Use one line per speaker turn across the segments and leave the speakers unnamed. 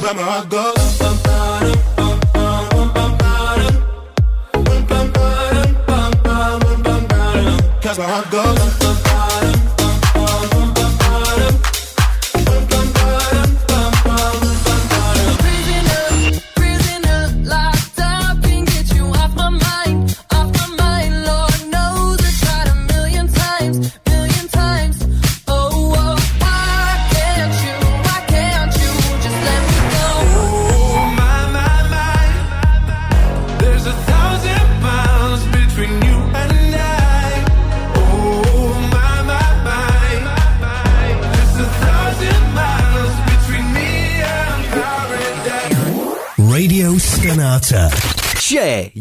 where. Cause my heart goes.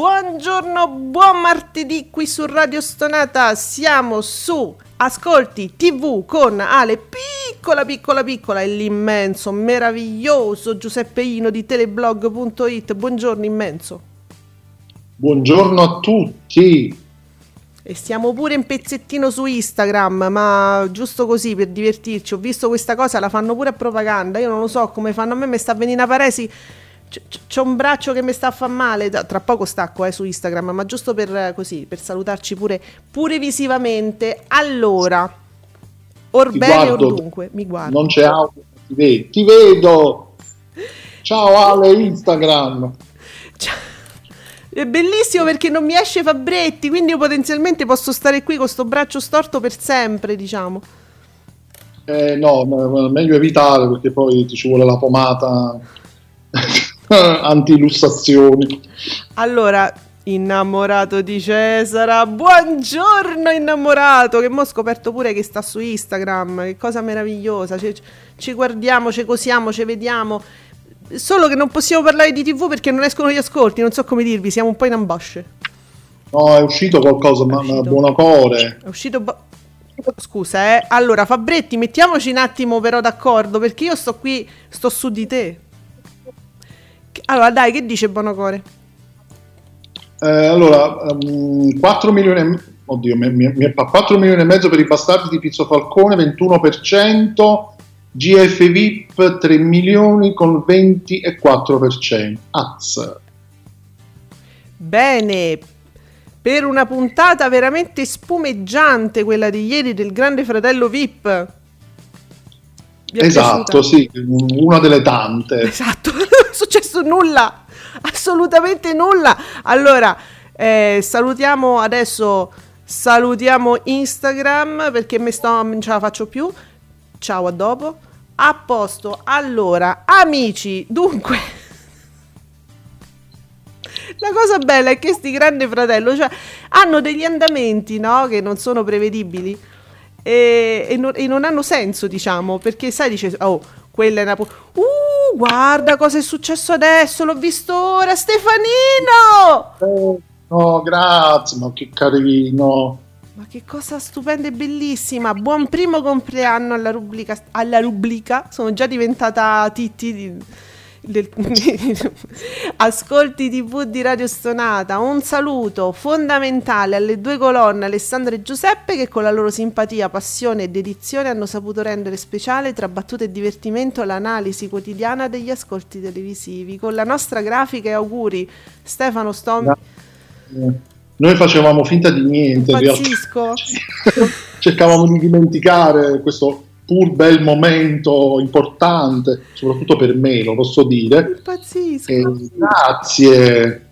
Buongiorno, buon martedì qui su Radio Stonata. Siamo su Ascolti TV con Ale piccola piccola piccola e l'immenso, meraviglioso Giuseppeino di teleblog.it. Buongiorno immenso.
Buongiorno a tutti.
E siamo pure in pezzettino su Instagram, ma giusto così per divertirci. Ho visto questa cosa, la fanno pure a propaganda. Io non lo so come fanno. A me mi sta venendo a paresi. C'è un braccio che mi sta a far male. Tra poco stacco eh, su Instagram, ma giusto per così, per salutarci pure, pure visivamente. Allora, or
Ti
bene or
guardo.
dunque, mi guardo.
Non c'è audio, ti vedo. Ti vedo. Ciao Ale Instagram.
È bellissimo perché non mi esce Fabretti, quindi io potenzialmente posso stare qui con sto braccio storto per sempre, diciamo.
Eh, no, meglio evitare perché poi ti ci vuole la pomata anti-lussazioni.
Allora, innamorato di Cesara, buongiorno innamorato, che mo ho scoperto pure che sta su Instagram, che cosa meravigliosa, ci, ci guardiamo, ci cosiamo, ci vediamo, solo che non possiamo parlare di tv perché non escono gli ascolti, non so come dirvi, siamo un po' in ambasce.
No, è uscito qualcosa, ma, buono core.
È uscito... bo- Scusa, eh. Allora, Fabretti, mettiamoci un attimo però d'accordo, perché io sto qui, sto su di te. Allora, dai, che dice Bonocore?
Eh, allora, ehm, 4 milioni e oddio, mi, mi- mi è pa- 4 milioni e mezzo per i bastardi di Pizzo Falcone, 21%, GF VIP 3 milioni con 24%. Az.
Bene, per una puntata veramente spumeggiante, quella di ieri del Grande Fratello VIP.
Esatto,
piaciuta?
sì, una delle tante.
Esatto, non è successo nulla, assolutamente nulla. Allora, eh, salutiamo adesso, salutiamo Instagram perché me sto, non ce la faccio più. Ciao, a dopo. A posto, allora, amici, dunque... La cosa bella è che sti grande fratello, cioè, hanno degli andamenti, no? Che non sono prevedibili e, e non, e non hanno senso, diciamo, perché sai, dice, oh, quella è una... pu- Uh, guarda cosa è successo adesso, l'ho visto ora, Stefanino!
Eh, no, grazie, ma che carino.
Ma che cosa stupenda e bellissima! Buon primo compleanno alla rubrica, alla rubrica. sono già diventata Titti del- Ascolti TV di Radio Stonata. Un saluto fondamentale alle due colonne Alessandro e Giuseppe che con la loro simpatia, passione e dedizione hanno saputo rendere speciale tra battute e divertimento l'analisi quotidiana degli ascolti televisivi. Con la nostra grafica e auguri Stefano Stommi.
Eh, Noi facevamo finta di niente.
Pazzisco.
cercavamo di dimenticare questo pur bel momento importante, soprattutto per me, lo posso dire.
Pazzisco.
E grazie,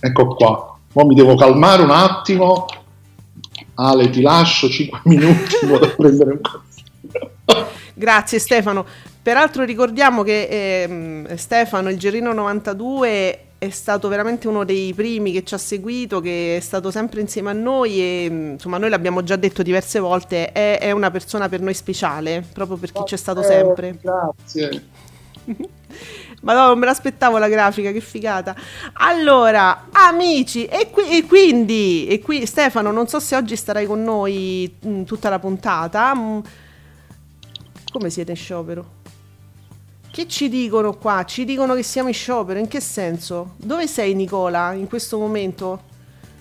ecco qua. Ora mi devo calmare un attimo. Ale, ti lascio 5 minuti, vado a prendere un caffè.
Grazie Stefano. Peraltro ricordiamo che ehm, Stefano, il Gerino 92, è stato veramente uno dei primi che ci ha seguito, che è stato sempre insieme a noi e mm, insomma noi l'abbiamo già detto diverse volte, è, è una persona per noi speciale, proprio perché c'è stato
Eh,
sempre.
Grazie.
Ma no, non me l'aspettavo la grafica, che figata. Allora, amici, e, qui- e quindi, e qui Stefano, non so se oggi starai con noi mh, tutta la puntata. mh, come siete in sciopero? Che ci dicono qua? Ci dicono che siamo in sciopero, in che senso? Dove sei Nicola in questo momento?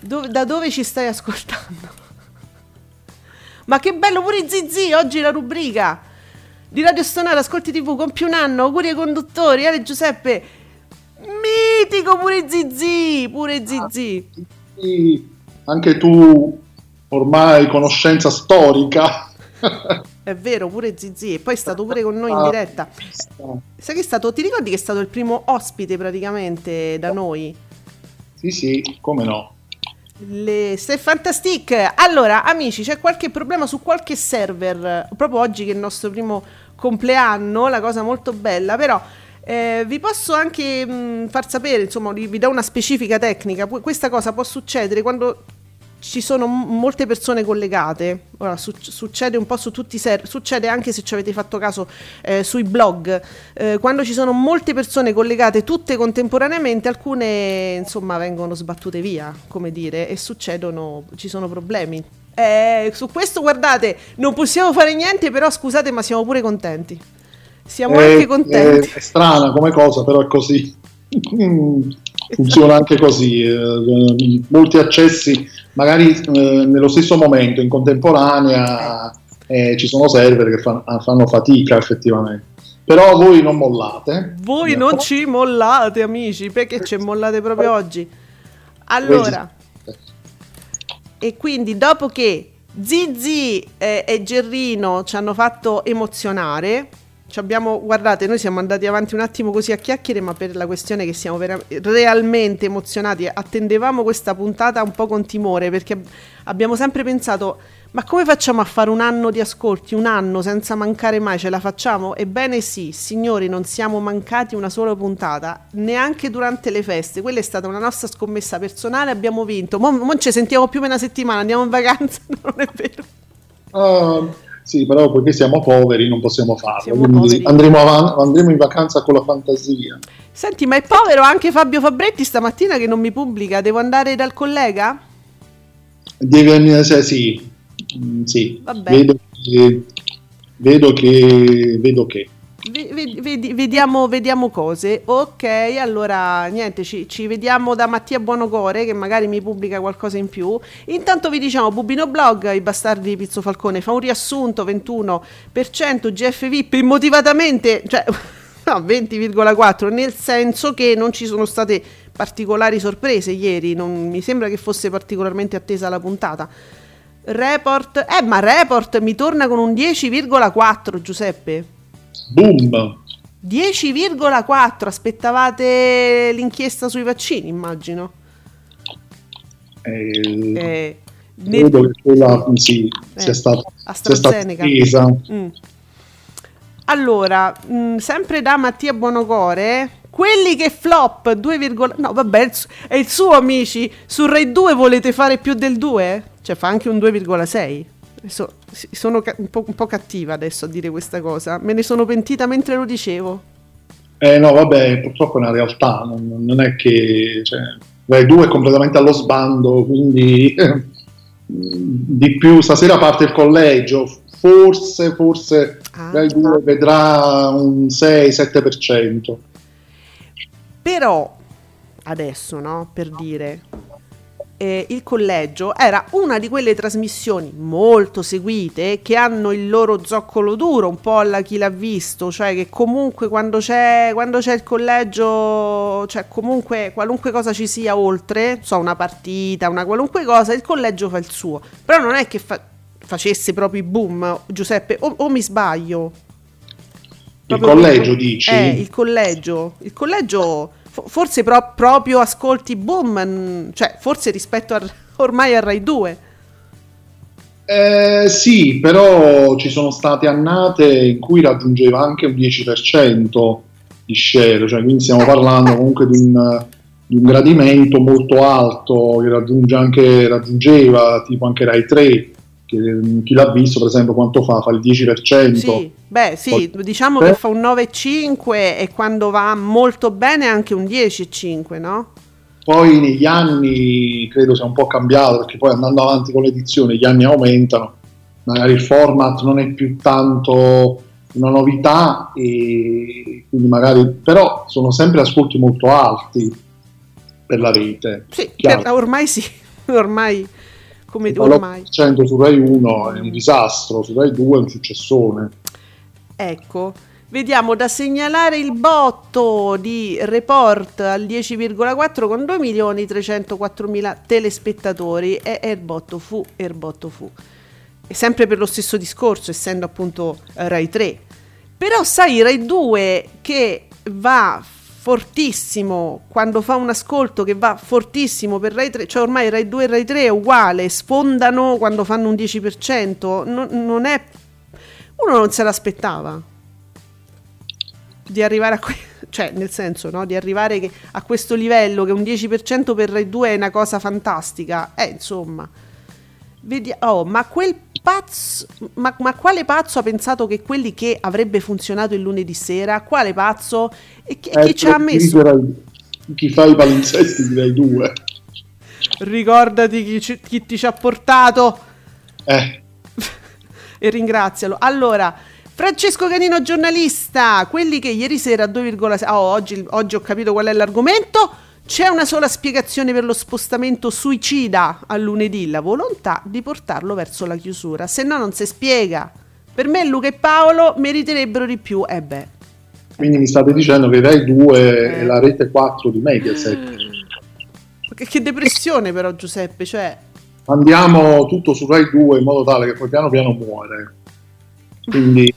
Dove- da dove ci stai ascoltando? Ma che bello pure Zizi, oggi la rubrica di Radio Stonata, Ascolti TV, compie un anno, auguri ai conduttori, Ale Giuseppe, mitico pure Zizi, pure Zizi.
Sì, Anche tu, ormai conoscenza storica.
È vero, pure Zizi, e poi è stato pure con noi in diretta. Sai che è stato, ti ricordi che è stato il primo ospite praticamente da noi?
Sì, sì, come no.
Le Fantastic. Allora, amici, c'è qualche problema su qualche server? Proprio oggi che è il nostro primo compleanno, la cosa molto bella, però eh, vi posso anche mh, far sapere, insomma, vi vi do una specifica tecnica. Questa cosa può succedere quando ci sono molte persone collegate. Ora, su- succede un po' su tutti i server, succede anche se ci avete fatto caso eh, sui blog. Eh, quando ci sono molte persone collegate tutte contemporaneamente, alcune insomma vengono sbattute via, come dire, e succedono, ci sono problemi. Eh, su questo guardate, non possiamo fare niente, però scusate, ma siamo pure contenti. Siamo
Eh,
anche contenti.
eh, È, strana come cosa, però è così. Funziona anche così. eh, molti accessi, magari eh, nello stesso momento, in contemporanea, eh, ci sono server che fan- fanno fatica effettivamente. Però voi non mollate.
Voi non ci mollate, amici, perché ci mollate proprio oggi. Allora, e quindi dopo che Zizi eh, e Gerrino ci hanno fatto emozionare, abbiamo, guardate, noi siamo andati avanti un attimo così a chiacchiere, ma per la questione che siamo vera- realmente emozionati, attendevamo questa puntata un po' con timore, perché ab- abbiamo sempre pensato, ma come facciamo a fare un anno di ascolti, un anno senza mancare mai, ce la facciamo? Ebbene sì, signori, non siamo mancati una sola puntata, neanche durante le feste, quella è stata una nostra scommessa personale, abbiamo vinto, mo ci sentiamo più di una settimana, andiamo in vacanza, non è vero?
Ah, sì, però poiché siamo poveri non possiamo farlo. Andremo, avan- andremo in vacanza con la fantasia.
Senti, ma è povero anche Fabio Fabretti stamattina che non mi pubblica, devo andare dal collega?
Deve, sì, sì, Mm, sì.
Vabbè.
Vedo che, vedo che, vedo che.
Ve- ve- vedi- vediamo, vediamo cose. Ok, allora niente, ci, ci vediamo da Mattia Buonocore che magari mi pubblica qualcosa in più. Intanto vi diciamo, Bubino Blog, i bastardi di Pizzo Falcone, fa un riassunto 21% GF VIP immotivatamente, cioè no, 20,4, nel senso che non ci sono state particolari sorprese ieri, non mi sembra che fosse particolarmente attesa la puntata. Report, eh ma Report mi torna con un 10,4 Giuseppe.
Boom!
10,4 aspettavate l'inchiesta sui vaccini, immagino.
Eh,
Eh, nel-
credo che quella sì,
Eh,
sia stata, attesa.
Mm. Allora, mh, sempre da Mattia Buonocore, quelli che flop 2, no vabbè, è il su- è il suo amici, su Rai 2 volete fare più del 2? Cioè fa anche un 2,6. Adesso, sono un po', un po' cattiva adesso a dire questa cosa, me ne sono pentita mentre lo dicevo.
Eh no, vabbè, purtroppo è una realtà, non, non è che cioè, Rai 2 è completamente allo sbando, quindi di più stasera parte il collegio, forse, forse
Ah.
Rai 2 vedrà un 6-7%.
Però adesso, no, per dire, eh, il collegio era una di quelle trasmissioni molto seguite che hanno il loro zoccolo duro, un po' alla chi l'ha visto, cioè che comunque quando c'è, quando c'è il collegio, cioè comunque qualunque cosa ci sia oltre, so, una partita, una qualunque cosa, il collegio fa il suo. Però non è che fa- facesse proprio i boom, Giuseppe, o, o mi sbaglio?
Il
Proprio
collegio
il-
dici?
Eh, il collegio. Il collegio forse pro- proprio ascolti boom, cioè forse rispetto a, ormai a Rai 2.
Eh, sì, però ci sono state annate in cui raggiungeva anche un 10% di share, cioè quindi stiamo parlando comunque di un, di un gradimento molto alto che raggiunge anche, raggiungeva tipo anche Rai 3 che mm, chi l'ha visto per esempio quanto fa? Fa il 10%
Sì, beh, sì, diciamo
Eh?
che fa un 9,5 e quando va molto bene anche un 10,5, no?
poi negli anni credo sia un po' cambiato perché poi andando avanti con l'edizione gli anni aumentano magari il format non è più tanto una novità e quindi magari però sono sempre ascolti molto alti per la rete
Sì, per- ormai sì, ormai come
Il
ormai.
9% su Rai 1 è un disastro su Rai 2 è un successone
Ecco, vediamo da segnalare il botto di report al 10,4 con 2.304.000 telespettatori e, e il botto fu, e il botto fu. E sempre per lo stesso discorso, essendo appunto eh, Rai 3. Però sai, Rai 2 che va fortissimo quando fa un ascolto che va fortissimo per Rai 3, cioè ormai Rai 2 e Rai 3 è uguale, sfondano quando fanno un 10%, non, non è uno non se l'aspettava di arrivare a que- cioè nel senso no? di arrivare a questo livello che un 10% per Rai 2 è una cosa fantastica eh insomma Vedi- oh, ma quel pazzo ma, ma quale pazzo ha pensato che quelli che avrebbe funzionato il lunedì sera? Quale pazzo? E chi, e chi
Eh,
ci ha messo?
chi fa i palinsetti di Rai 2
ricordati chi, ci- chi ti ci ha portato.
Eh.
E ringrazialo. Allora, Francesco Canino, giornalista, quelli che ieri sera a 2,6... Oh, oggi, oggi ho capito qual è l'argomento. C'è una sola spiegazione per lo spostamento suicida a lunedì, la volontà di portarlo verso la chiusura, se no non si spiega. Per me Luca e Paolo meriterebbero di più, e beh.
Quindi mi state dicendo che Rai 2 è la rete 4 di Mediaset.
Che, che depressione però Giuseppe, cioè...
Mandiamo tutto su Rai 2 in modo tale che poi piano piano muore. Quindi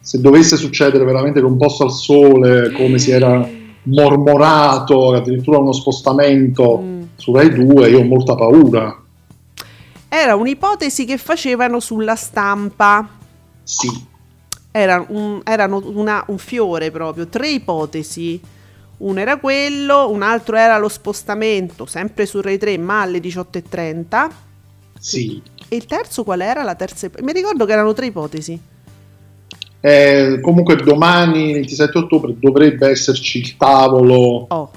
se dovesse succedere veramente che un posto al sole, come si era mormorato, addirittura uno spostamento
Mm.
su Rai 2, io ho molta paura.
Era un'ipotesi che facevano sulla stampa.
Sì,
Era un, erano una- un fiore proprio, tre ipotesi. Uno era quello, un altro era lo spostamento, sempre su Rai 3, ma alle 18.30.
sì.
E il terzo qual era? La terza Mi ricordo che erano tre ipotesi.
Eh, comunque domani, 27 ottobre, dovrebbe esserci il tavolo
Oh,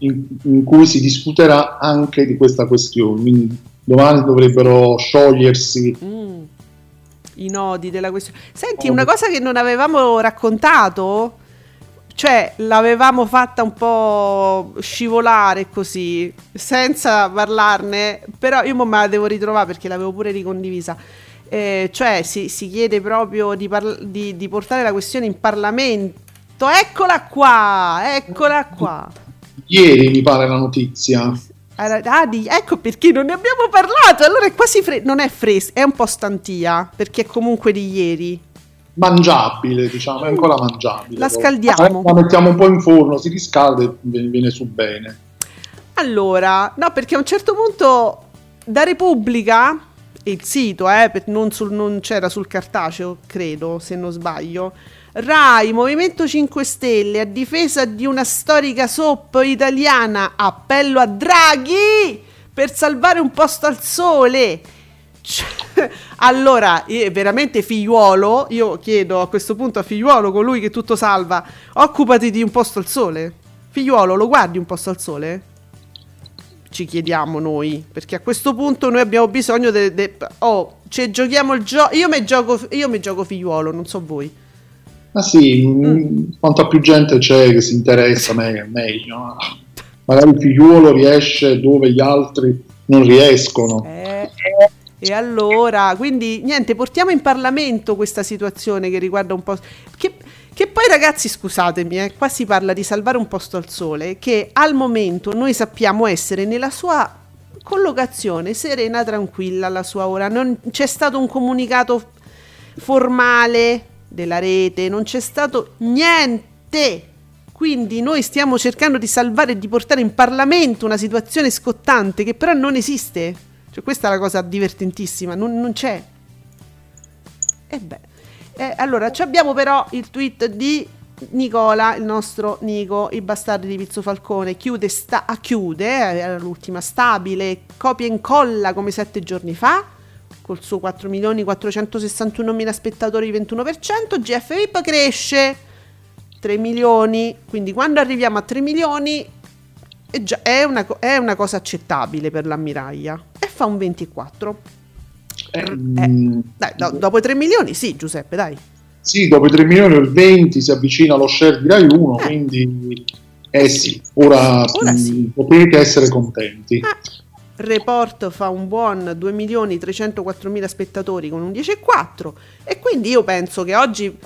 in, in cui si discuterà anche di questa questione. Quindi domani dovrebbero sciogliersi.
mm, i nodi della questione. Senti, una cosa che non avevamo raccontato, cioè l'avevamo fatta un po' scivolare così, senza parlarne, però io me la devo ritrovare perché l'avevo pure ricondivisa. Eh, cioè si, si chiede proprio di, parl- di- di portare la questione in Parlamento. Eccola qua, eccola qua.
Ieri mi pare la notizia.
Ah, di- ecco perché non ne abbiamo parlato. Allora è quasi fresco. Non è fresco, è un po' stantia perché è comunque di ieri.
mangiabile, diciamo, è ancora mangiabile.
La scaldiamo.
La mettiamo un po' in forno, si riscalda e viene su bene.
Allora, no, perché a un certo punto da Repubblica, il sito, eh, non, sul- non c'era sul cartaceo, credo, se non sbaglio. Rai, Movimento 5 Stelle, a difesa di una storica soap italiana, appello a Draghi per salvare un posto al sole. Cioè, allora, veramente figliuolo, io chiedo a questo punto a figliuolo, colui che tutto salva, occupati di un posto al sole. Figliuolo, lo guardi un posto al sole? Ci chiediamo noi, perché a questo punto noi abbiamo bisogno de... de- oh, ci giochiamo il gioco... Io mi gioco, io mi gioco figliuolo, non so voi.
Ma sì, mh, quanta più gente c'è che si interessa, me- meglio. Magari il figliuolo riesce dove gli altri non riescono.
Eh, e allora, quindi niente, portiamo in Parlamento questa situazione che riguarda un po'... Che, che poi ragazzi, scusatemi, eh, qua si parla di salvare un posto al sole, che al momento noi sappiamo essere nella sua collocazione serena, tranquilla alla sua ora. Non c'è stato un comunicato formale della rete, non c'è stato niente. Quindi noi stiamo cercando di salvare e di portare in Parlamento una situazione scottante che però non esiste. Cioè, questa è la cosa divertentissima, non, non c'è. E beh. Eh, allora, abbiamo però il tweet di Nicola, il nostro Nico, i bastardi di Pizzo Falcone, chiude, sta- ah, chiude eh, era l'ultima, stabile, copia e incolla come sette giorni fa, col suo 4 milioni 461 mila spettatori, 21%, GF VIP cresce 3 milioni, quindi quando arriviamo a 3 milioni è, già- è una, è una cosa accettabile per l'ammiraglia e fa un 24.
Eh, mm,
dai, do- dopo i 3 milioni, sì, Giuseppe, dai.
Sì, dopo i 3 milioni il 20 si avvicina allo share di Rai 1,
Eh.
quindi eh sì, ora,
Ora
mm,
sì.
potete essere contenti.
Ah, Report fa un buon 2 milioni 304 mila spettatori con un 10,4 e quindi io penso che oggi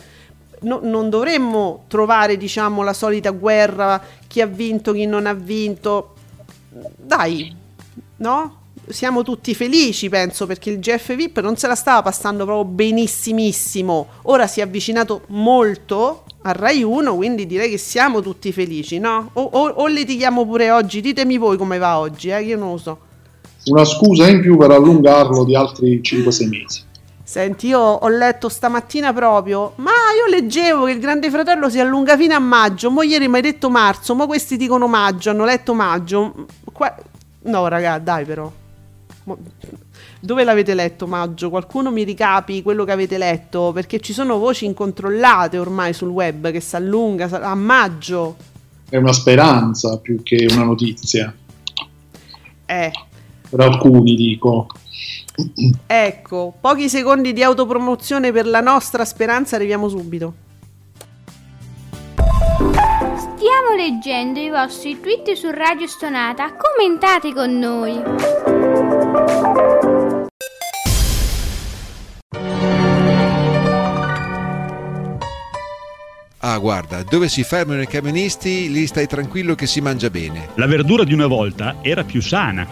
no- non dovremmo trovare diciamo la solita guerra chi ha vinto chi non ha vinto dai no? Siamo tutti felici penso perché il GF VIP non se la stava passando proprio benissimissimo ora si è avvicinato molto a Rai 1 quindi direi che siamo tutti felici no? o, o- o litighiamo pure oggi ditemi voi come va oggi eh? io non lo so
Una scusa in più per allungarlo di altri 5-6 mesi.
Senti, io ho letto stamattina proprio, ma io leggevo che il Grande Fratello si allunga fino a maggio, mo ieri mi hai detto marzo, ma questi dicono maggio, hanno letto maggio. Qua- No, raga, dai però. Dove l'avete letto maggio? Qualcuno mi ricapi quello che avete letto? Perché ci sono voci incontrollate ormai sul web che si allunga a maggio.
È una speranza più che una notizia.
Eh,
Per alcuni dico.
ecco, pochi secondi di autopromozione per la nostra speranza, arriviamo subito.
Stiamo leggendo i vostri tweet su Radio Stonata. Commentate con noi.
Ah, guarda, dove si fermano i camionisti, lì stai tranquillo che si mangia bene.
La verdura di una volta era più sana.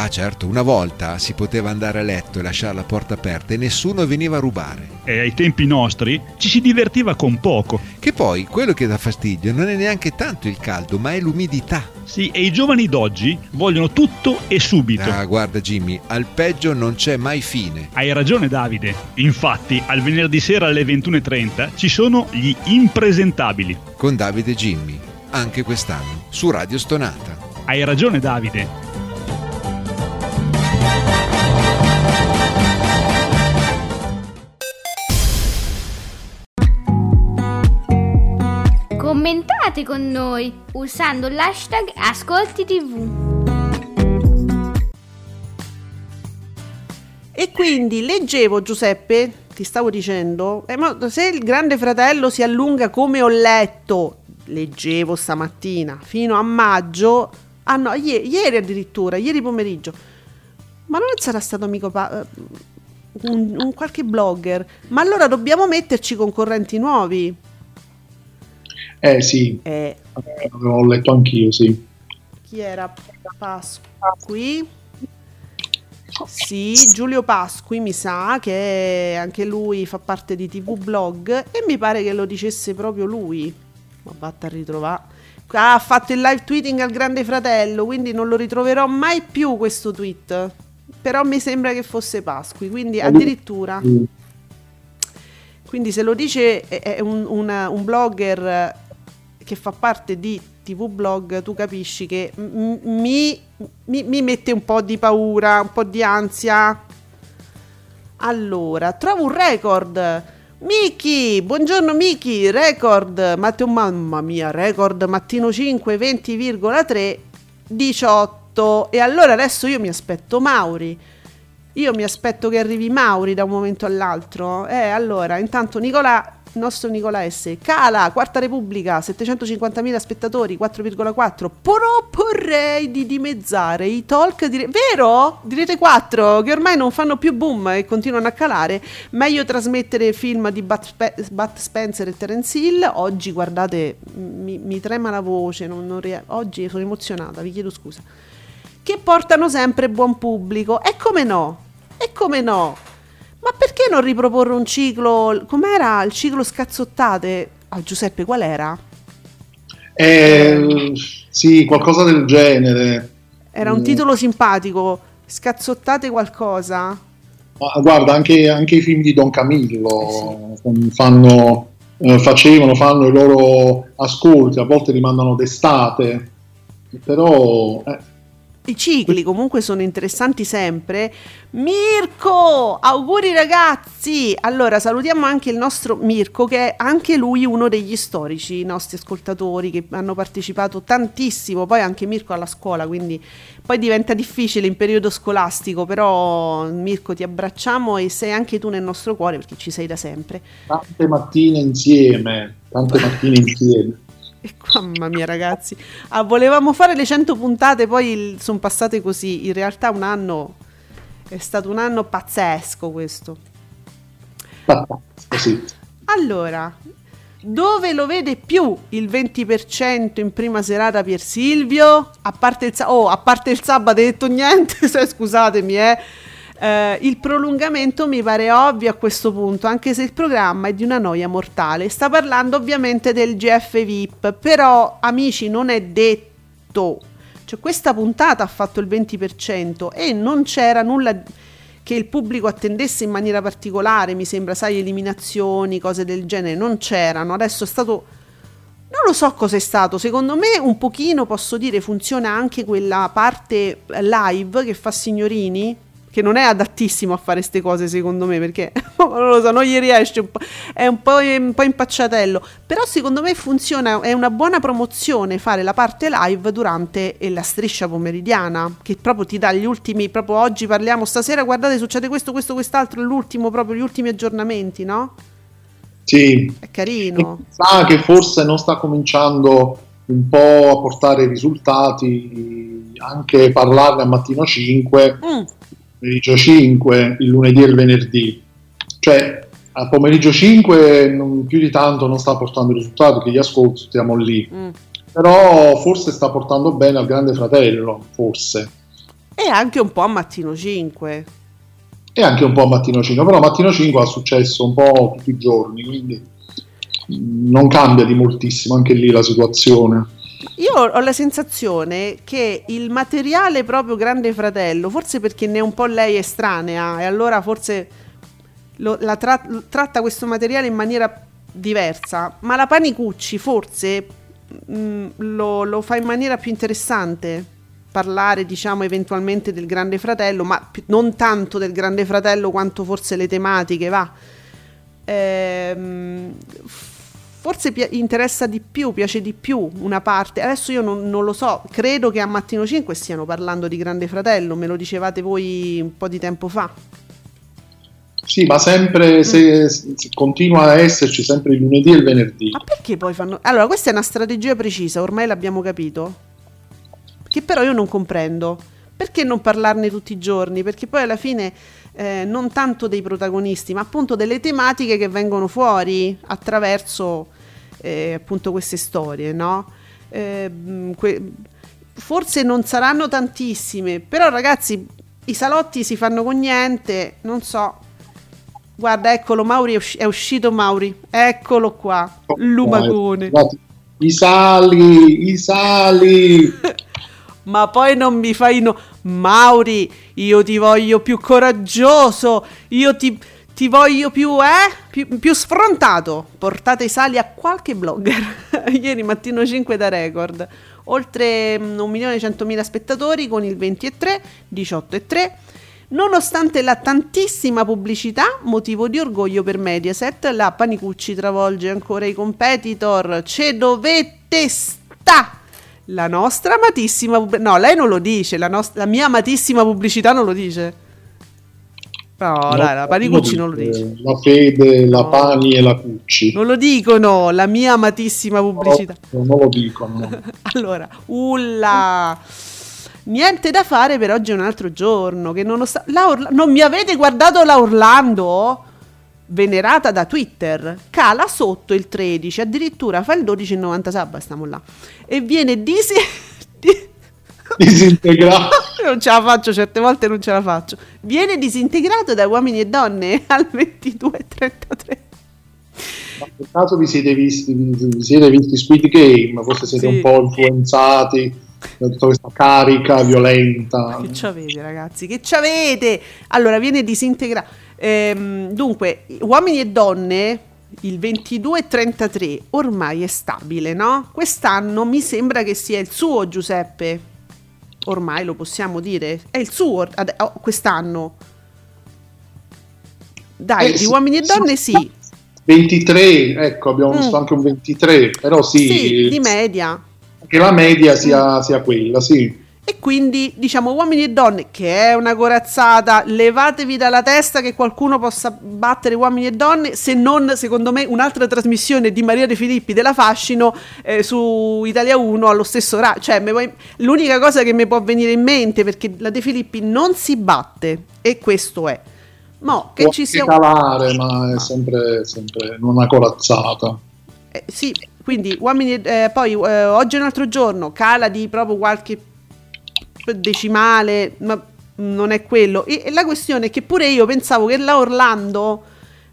Ah, certo, una volta si poteva andare a letto e lasciare la porta aperta e nessuno veniva a rubare.
E ai tempi nostri ci si divertiva con poco.
Che poi quello che dà fastidio non è neanche tanto il caldo, ma è l'umidità.
Sì, e i giovani d'oggi vogliono tutto e subito.
Ah, guarda Jimmy, al peggio non c'è mai fine.
Hai ragione Davide. Infatti, al venerdì sera alle 21.30 ci sono gli impresentabili.
Con Davide e Jimmy, anche quest'anno, su Radio Stonata.
Hai ragione Davide.
Commentate con noi usando l'hashtag Ascolti TV.
E quindi leggevo Giuseppe, ti stavo dicendo, eh, se il grande fratello si allunga come ho letto, leggevo stamattina, fino a maggio, ah no, ieri, addirittura, ieri pomeriggio, ma non sarà stato amico pa- eh, un, un qualche blogger, ma allora dobbiamo metterci concorrenti nuovi.
Eh sì,
Eh,
l'ho letto anch'io, sì.
chi era Pasqui? Sì, Giulio Pasqui mi sa che anche lui fa parte di TV Blog e mi pare che lo dicesse proprio lui. Ma vatta a ritrovare. Ah, ha fatto il live tweeting al Grande Fratello, quindi non lo ritroverò mai più questo tweet. Però mi sembra che fosse Pasqui, quindi addirittura.
Mm.
Quindi se lo dice un, una- un blogger che fa parte di TV Blog, tu capisci che m- mi, mi- mi mette un po' di paura, un po' di ansia. Allora, trovo un record. Miki, buongiorno Miki, record, Matteo, mamma mia, record mattino 5, 20,3, 18. E allora adesso io mi aspetto Mauri. Io mi aspetto che arrivi Mauri da un momento all'altro. Eh, allora, intanto Nicola, nostro Nicola S. Cala, Quarta Repubblica, 750.000 spettatori, 4,4. Proporrei di dimezzare i talk, dire- vero? Direte 4, che ormai non fanno più boom e continuano a calare. Meglio trasmettere film di Bud, Spe- Bud Spencer e Terence Hill. Oggi, guardate, mi, mi trema la voce, non- non rie- oggi sono emozionata, vi chiedo scusa che portano sempre buon pubblico. E come no? E come no? Ma perché non riproporre un ciclo? Com'era il ciclo scazzottate? Ah, Giuseppe, qual era?
Eh, sì, qualcosa del genere.
Era un
Mm.
titolo simpatico. Scazzottate qualcosa?
Ma guarda, anche, anche i film di Don Camillo fanno, eh, facevano, fanno i loro ascolti, a volte li mandano d'estate, però eh,
I cicli comunque sono interessanti sempre. Mirko, auguri ragazzi! Allora salutiamo anche il nostro Mirko che è anche lui uno degli storici, i nostri ascoltatori che hanno partecipato tantissimo, poi anche Mirko alla scuola, quindi poi diventa difficile in periodo scolastico, però Mirko ti abbracciamo e sei anche tu nel nostro cuore perché ci sei da sempre.
tante mattine insieme, tante mattine insieme.
E mamma mia ragazzi, ah, volevamo fare le 100 puntate, poi sono passate così, in realtà un anno è stato un anno pazzesco questo.
Così.
Allora, dove lo vede più il 20% in prima serata Pier Silvio? A parte il, sa- oh, a parte il sabato, hai detto niente, se- scusatemi, eh. Eh, il prolungamento mi pare ovvio a questo punto, anche se il programma è di una noia mortale. Sta parlando ovviamente del GF VIP, però amici non è detto. Cioè questa puntata ha fatto il 20% e non c'era nulla che il pubblico attendesse in maniera particolare, mi sembra, sai, eliminazioni, cose del genere, non c'erano. Adesso è stato non lo so cosa è stato, secondo me un pochino posso dire funziona anche quella parte live che fa signorini, che non è adattissimo a fare queste cose secondo me perché non lo so, non gli riesce, un è un po', un po' impacciatello, però secondo me funziona, è una buona promozione fare la parte live durante eh, la striscia pomeridiana, che proprio ti dà gli ultimi, proprio oggi parliamo, stasera guardate succede questo, questo, quest'altro, l'ultimo, proprio gli ultimi aggiornamenti, no?
Sì,
È carino.
sa che forse non sta cominciando un po' a portare risultati, anche parlarne a mattino 5,
Mm.
Pomeriggio 5, il lunedì e il venerdì. Cioè, a pomeriggio 5 non- più di tanto non sta portando risultati, che gli ascolti stiamo lì.
Mm.
Però forse sta portando bene al Grande Fratello, forse.
E anche un po' a mattino 5.
E anche un po' a mattino 5, però mattino 5 ha successo un po' tutti i giorni, quindi non cambia di moltissimo anche lì la situazione.
Io ho la sensazione che il materiale proprio Grande Fratello, forse perché ne è un po' lei estranea, e allora forse lo- tra- tratta questo materiale in maniera diversa, ma la Panicucci forse mm, lo, lo fa in maniera più interessante parlare diciamo eventualmente del Grande Fratello, ma non tanto del Grande Fratello quanto forse le tematiche, va. Ehm, forse pi- interessa di più, piace di più una parte. Adesso io non, non lo so, credo che a Mattino 5 stiano parlando di Grande Fratello, me lo dicevate voi un po' di tempo fa.
Sì, ma sempre se, se continua a esserci sempre il lunedì e il venerdì.
Ma perché poi fanno... Allora, questa è una strategia precisa, ormai l'abbiamo capito. Che però io non comprendo. Perché non parlarne tutti i giorni? Perché poi alla fine eh, non tanto dei protagonisti, ma appunto delle tematiche che vengono fuori attraverso eh, appunto queste storie, no? Eh, que- forse non saranno tantissime, però ragazzi, i salotti si fanno con niente, non so. Guarda, eccolo, Mauri è, usci- è uscito Mauri, eccolo qua, Lumagone.
Guardate, I sali, i sali.
Ma poi non mi fai no. Mauri, io ti voglio più coraggioso. Io ti, ti voglio più, eh? Più, più sfrontato. Portate i sali a qualche blogger. Ieri mattino 5 da record. Oltre mm, 1.100.000 spettatori con il 20,3, 18,3. Nonostante la tantissima pubblicità, motivo di orgoglio per Mediaset, la Panicucci travolge ancora i competitor. Ce dovete sta! La nostra amatissima pub- No, lei non lo dice, la, nost- la mia amatissima pubblicità non lo dice. No,
No,
dai, la Panicucci non lo dice.
La Fede, la
No.
Pani e la Cucci.
Non lo dicono, la mia amatissima pubblicità.
No, non lo dicono.
Allora, ulla. Niente da fare per oggi è un altro giorno. Che nonost- la Orla- non mi avete guardato la Orlando? Venerata da Twitter, cala sotto il 13, addirittura fa il 12,90 sabato, stiamo là. E viene disi- di-
Disintegrato.
non ce la faccio, certe volte non ce la faccio. Viene disintegrato da uomini e donne al 22,33.
Ma per caso vi siete visti, vi siete visti Squid Game? Forse siete
Sì.
un po' influenzati da tutta questa carica violenta.
Che ci avete, ragazzi? Che ci avete? Allora, viene disintegrato. Ehm, dunque, uomini e donne il 22,33 ormai è stabile, no? Quest'anno mi sembra che sia il suo Giuseppe. Ormai lo possiamo dire? È il suo ade- oh, quest'anno. Dai,
Eh,
di uomini e donne sì.
23, ecco, abbiamo
Mm.
visto anche un 23, però sì,
Sì, di media.
che la media sia, sia quella, sì.
E quindi diciamo uomini e donne, che è una corazzata, levatevi dalla testa che qualcuno possa battere uomini e donne, se non secondo me un'altra trasmissione di Maria De Filippi della Fascino eh, su Italia 1 allo stesso ra- cioè me l'unica cosa che mi può venire in mente perché la De Filippi non si batte e questo è. Mo che
Può
ci sia
calare, ma è sempre, sempre una corazzata.
Eh, sì, quindi uomini e- eh, poi eh, oggi è un altro giorno, cala di proprio qualche decimale, ma non è quello. E, e la questione è che pure io pensavo che la Orlando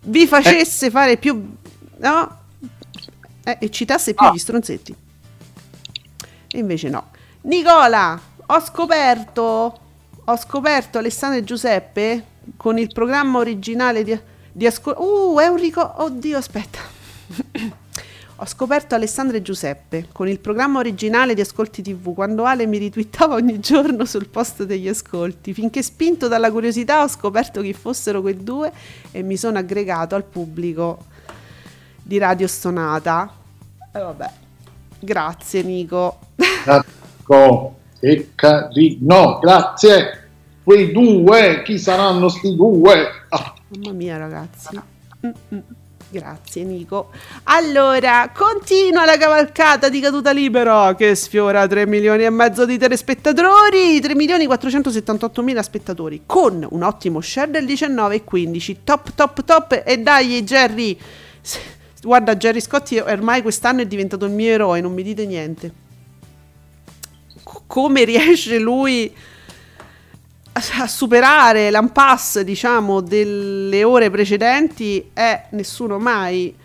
vi facesse fare più no? Eh, e citasse più
Ah.
gli stronzetti. E invece no. Nicola, ho scoperto ho scoperto Alessandro e Giuseppe con il programma originale di, di ascolto. Uh, è un ricordo. Oddio, aspetta. Ho scoperto Alessandro e Giuseppe con il programma originale di Ascolti TV quando Ale mi ritwittava ogni giorno sul post degli ascolti. Finché spinto dalla curiosità ho scoperto chi fossero quei due e mi sono aggregato al pubblico di Radio Stonata. E vabbè, grazie Nico.
Ecco, che carino, grazie. Quei due, chi saranno sti due? Ah,
Mamma mia ragazzi. Mm-mm. Grazie Nico. Allora, continua la cavalcata di caduta libera che sfiora 3 milioni e mezzo di telespettatori, 3 milioni 478 mila spettatori, con un ottimo share del 19 e 15. Top, top, top. E dai Jerry. Guarda, Jerry Scotti ormai quest'anno è diventato il mio eroe, non mi dite niente. C- come riesce lui a superare l'impasse, diciamo, delle ore precedenti è nessuno mai.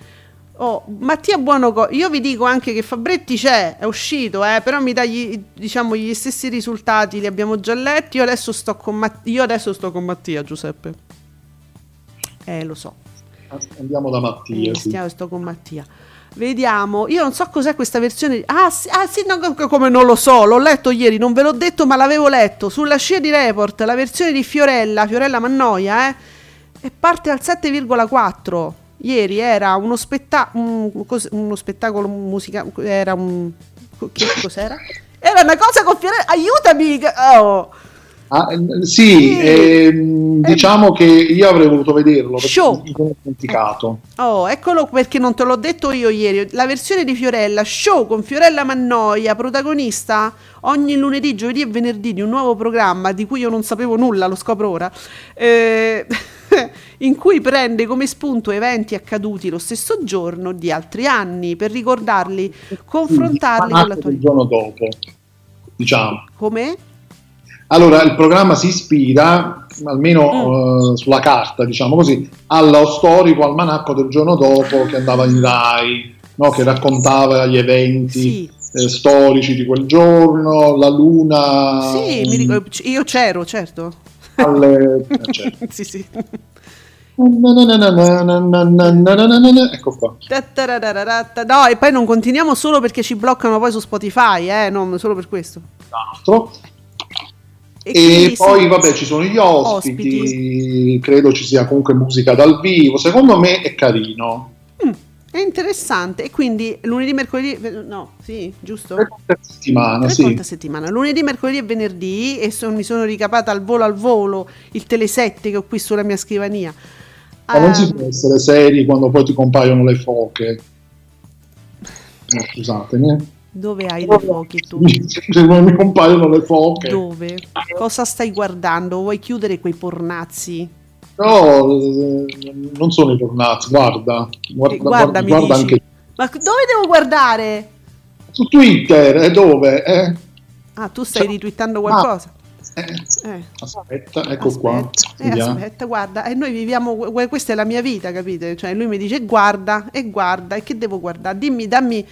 Oh, Mattia Buonoco, io vi dico anche che Fabretti c'è, è uscito, eh, però mi dà gli, diciamo, gli stessi risultati, li abbiamo già letti. Io adesso sto con, Matt- io adesso sto con Mattia, Giuseppe. Eh, lo so.
andiamo da Mattia.
Eh,
sì.
stiamo- sto con Mattia. Vediamo, io non so cos'è questa versione. Ah, sì, ah, sì, no, co- come non lo so, l'ho letto ieri, non ve l'ho detto, ma l'avevo letto. Sulla scia di Report, la versione di Fiorella, Fiorella Mannoia, eh, e parte al 7,4. Ieri era uno, spetta- un- uno spettacolo musicale, era un... Che cos'era? Era una cosa con Fiorella, aiutami! Oh.
Ah, eh, sì,
Sì.
ehm, diciamo che io avrei voluto vederlo perché
Show.
mi sono dimenticato.
Oh, eccolo perché non te l'ho detto io ieri. La versione di Fiorella, show con Fiorella Mannoia, protagonista ogni lunedì, giovedì e venerdì di un nuovo programma di cui io non sapevo nulla, lo scopro ora. eh, in cui prende come spunto eventi accaduti lo stesso giorno di altri anni per ricordarli, confrontarli con
il
l'attualità.
giorno dopo, diciamo.
Come?
Allora, il programma si ispira, almeno
Mm.
eh, sulla carta, diciamo così, allo storico almanacco del giorno dopo che andava in Rai, no? che raccontava gli eventi
Sì.
eh, storici di quel giorno, la luna...
Sì, mi ricordo- io c'ero, certo.
alle- eh, certo.
sì, sì.
Ecco qua.
No, e poi non continuiamo solo perché ci bloccano poi su Spotify, eh, non solo per questo.
L'altro.
E,
E poi
sì,
vabbè ci sono gli ospiti,
Ospiti.
credo ci sia comunque musica dal vivo, secondo me è carino.
è interessante. E quindi lunedì, mercoledì, no, sì, giusto?
Tre volte a settimana,
Tre
sì.
settimana, lunedì, mercoledì e venerdì e son- mi sono ricapata al volo al volo il Telesette che ho qui sulla mia scrivania.
Ma non si
Ehm,
può essere seri quando poi ti compaiono le foche. No, scusatemi. Eh.
dove hai le foche tu?
Non mi compaiono le foche.
Dove? Cosa stai guardando? Vuoi chiudere quei pornazzi?
No, eh, non sono i tornazzi, guarda. Guarda,
Eh, guarda,
guarda anche
Ma dove devo guardare?
su Twitter, e dove? Eh?
Ah, tu stai
Cioè-
ritwittando qualcosa?
Eh,
Eh.
aspetta, ecco qua.
Aspetta, eh,
Vediamo.
aspetta, guarda, e noi viviamo, questa è la mia vita, capite? Cioè lui mi dice guarda e guarda, e che devo guardare? Dimmi, dammi,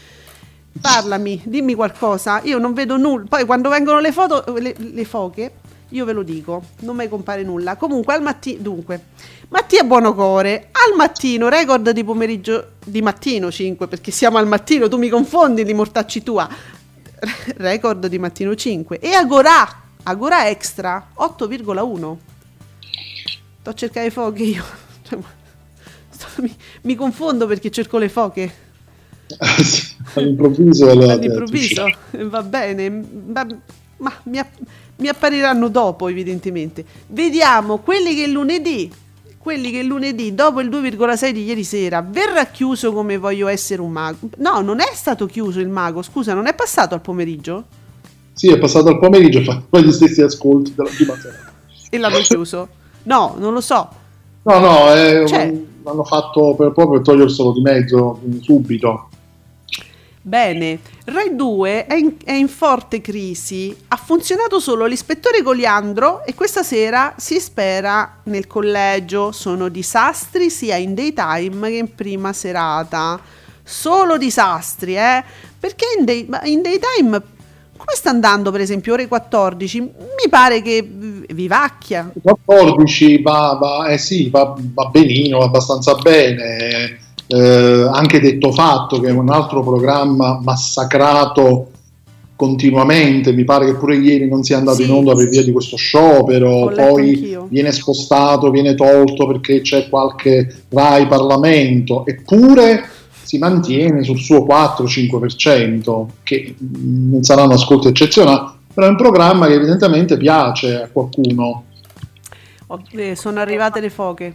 parlami, dimmi qualcosa. Io non vedo nulla. Poi quando vengono le foto, le, le foche, Io ve lo dico, non mi compare nulla. Comunque al mattino, dunque, Mattia Buonocore, al mattino, record di pomeriggio, di mattino 5, perché siamo al mattino, tu mi confondi li mortacci tua. Record di mattino 5 e Agora, Agora Extra 8,1. Sto a cercare foche io. Cioè, mi, mi confondo perché cerco le foche.
All'improvviso, la-
All'improvviso, va bene, ma, ma mi, app- mi appariranno dopo evidentemente. Vediamo quelli che lunedì, quelli che lunedì dopo il 2,6 di ieri sera verrà chiuso come voglio essere un mago. No, non è stato chiuso il mago, scusa, non è passato al pomeriggio?
Sì, è passato al pomeriggio, fa gli stessi ascolti della prima sera.
E l'hanno chiuso? No, non lo so.
No, no, è-
Cioè-
l'hanno fatto per, proprio per toglierselo di mezzo subito.
Bene, Rai 2 è in, è in forte crisi, ha funzionato solo l'ispettore Goliandro e questa sera si spera nel collegio. Sono disastri sia in daytime che in prima serata. Solo disastri, eh? Perché in, day- in daytime come sta andando per esempio ore 14? Mi pare che vivacchia.
14 va, va- eh sì, va, va benino, abbastanza bene. Eh, anche detto fatto che è un altro programma massacrato continuamente. Mi pare che pure ieri non sia andato
Sì.
in onda per via di questo sciopero. Poi
anch'io.
viene spostato, viene tolto perché c'è qualche Rai Parlamento. Eppure si mantiene sul suo 4-5%, che mm, non saranno ascolti eccezionali, però è un programma che evidentemente piace a qualcuno.
Oh, eh, sono arrivate le foche.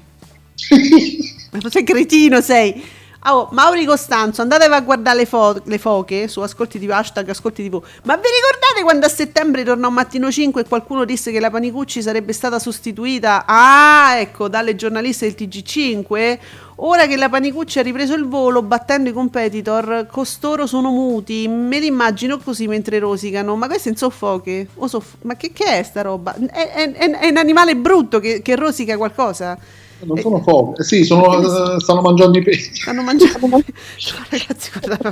Ma sei cretino sei. Oh, Mauri Costanzo, andatevi a guardare le, fo- le foche su Ascolti TV, hashtag Ascolti TV. Ma vi ricordate quando a settembre tornò Mattino 5 e qualcuno disse che la Panicucci sarebbe stata sostituita? Ah, ecco, dalle giornaliste del TG5? Ora che la Panicucci ha ripreso il volo battendo i competitor, costoro sono muti. Me li immagino così mentre rosicano. Ma queste non so foche? O so- ma che, che è sta roba? È, è- è- è un animale brutto che, che rosica qualcosa?
Non sono foche, eh sì, sono- eh, stanno mangiando i pesci.
Stanno mangiando. No, ragazzi, guarda.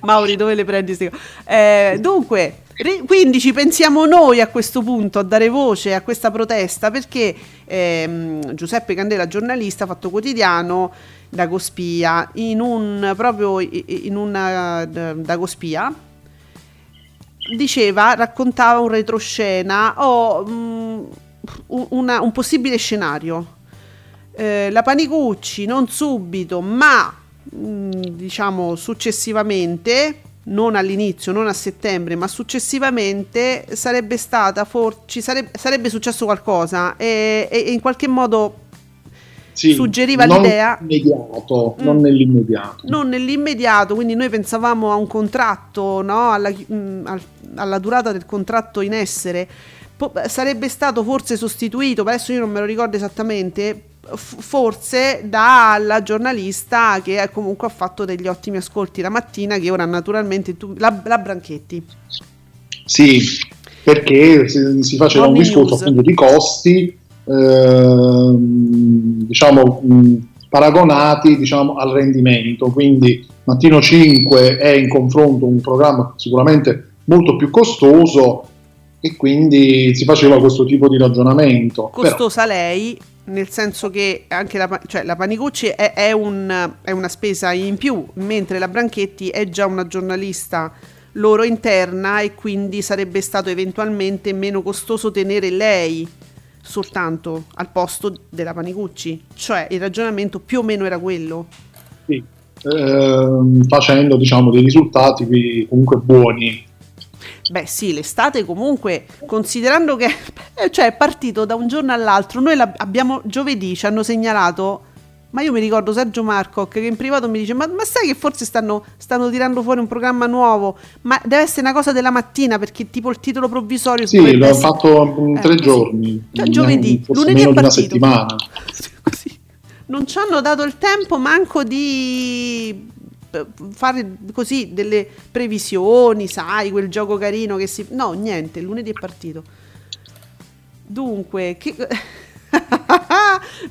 Mauri, dove le prendi? Eh, dunque, quindi ci pensiamo noi a questo punto a dare voce a questa protesta perché ehm, Giuseppe Candela, giornalista, fatto quotidiano da Gospia, in un proprio in una da Gospia diceva, raccontava un retroscena o mm, un- una- un possibile scenario. Eh, la Panicucci non subito, ma mm, diciamo successivamente, non all'inizio, non a settembre, ma successivamente sarebbe stata for- ci sarebbe, sarebbe successo qualcosa e, e- e in qualche modo
Sì,
suggeriva
non
l'idea
Immediato,
Mm.
non nell'immediato.
non nell'immediato, quindi noi pensavamo a un contratto, no? alla, mm, al- alla durata del contratto in essere. Po- sarebbe stato forse sostituito, adesso io non me lo ricordo esattamente, forse dalla giornalista che eh, comunque ha fatto degli ottimi ascolti la mattina, che ora naturalmente tu, la, la Branchetti.
Sì, perché si, si faceva un
Morning
discorso
news.
appunto di costi, ehm, diciamo, mh, paragonati diciamo, al rendimento. Quindi Mattino 5 è in confronto un programma sicuramente molto più costoso e quindi si faceva questo tipo di ragionamento. Però-
Costosa lei, nel senso che anche la, cioè, la Panicucci è, è un- è una spesa in più, mentre la Branchetti è già una giornalista loro interna e quindi sarebbe stato eventualmente meno costoso tenere lei soltanto al posto della Panicucci. Cioè il ragionamento più o meno era quello.
sì, ehm, facendo diciamo, dei risultati comunque buoni.
Beh sì, l'estate comunque, considerando che eh, cioè, è partito da un giorno all'altro, noi abbiamo giovedì, ci hanno segnalato, ma io mi ricordo Sergio Marcoc che in privato mi dice, ma, ma sai che forse stanno, stanno tirando fuori un programma nuovo, ma deve essere una cosa della mattina perché tipo il titolo provvisorio...
Sì, l'ho
essere-
fatto in
Eh,
tre
così.
giorni,
Cioè, giovedì, lunedì
meno
è
di una
partito.
settimana.
Così. Non ci hanno dato il tempo manco di eh, fare così delle previsioni, sai, quel gioco carino che si... No, niente, lunedì è partito. Dunque, che-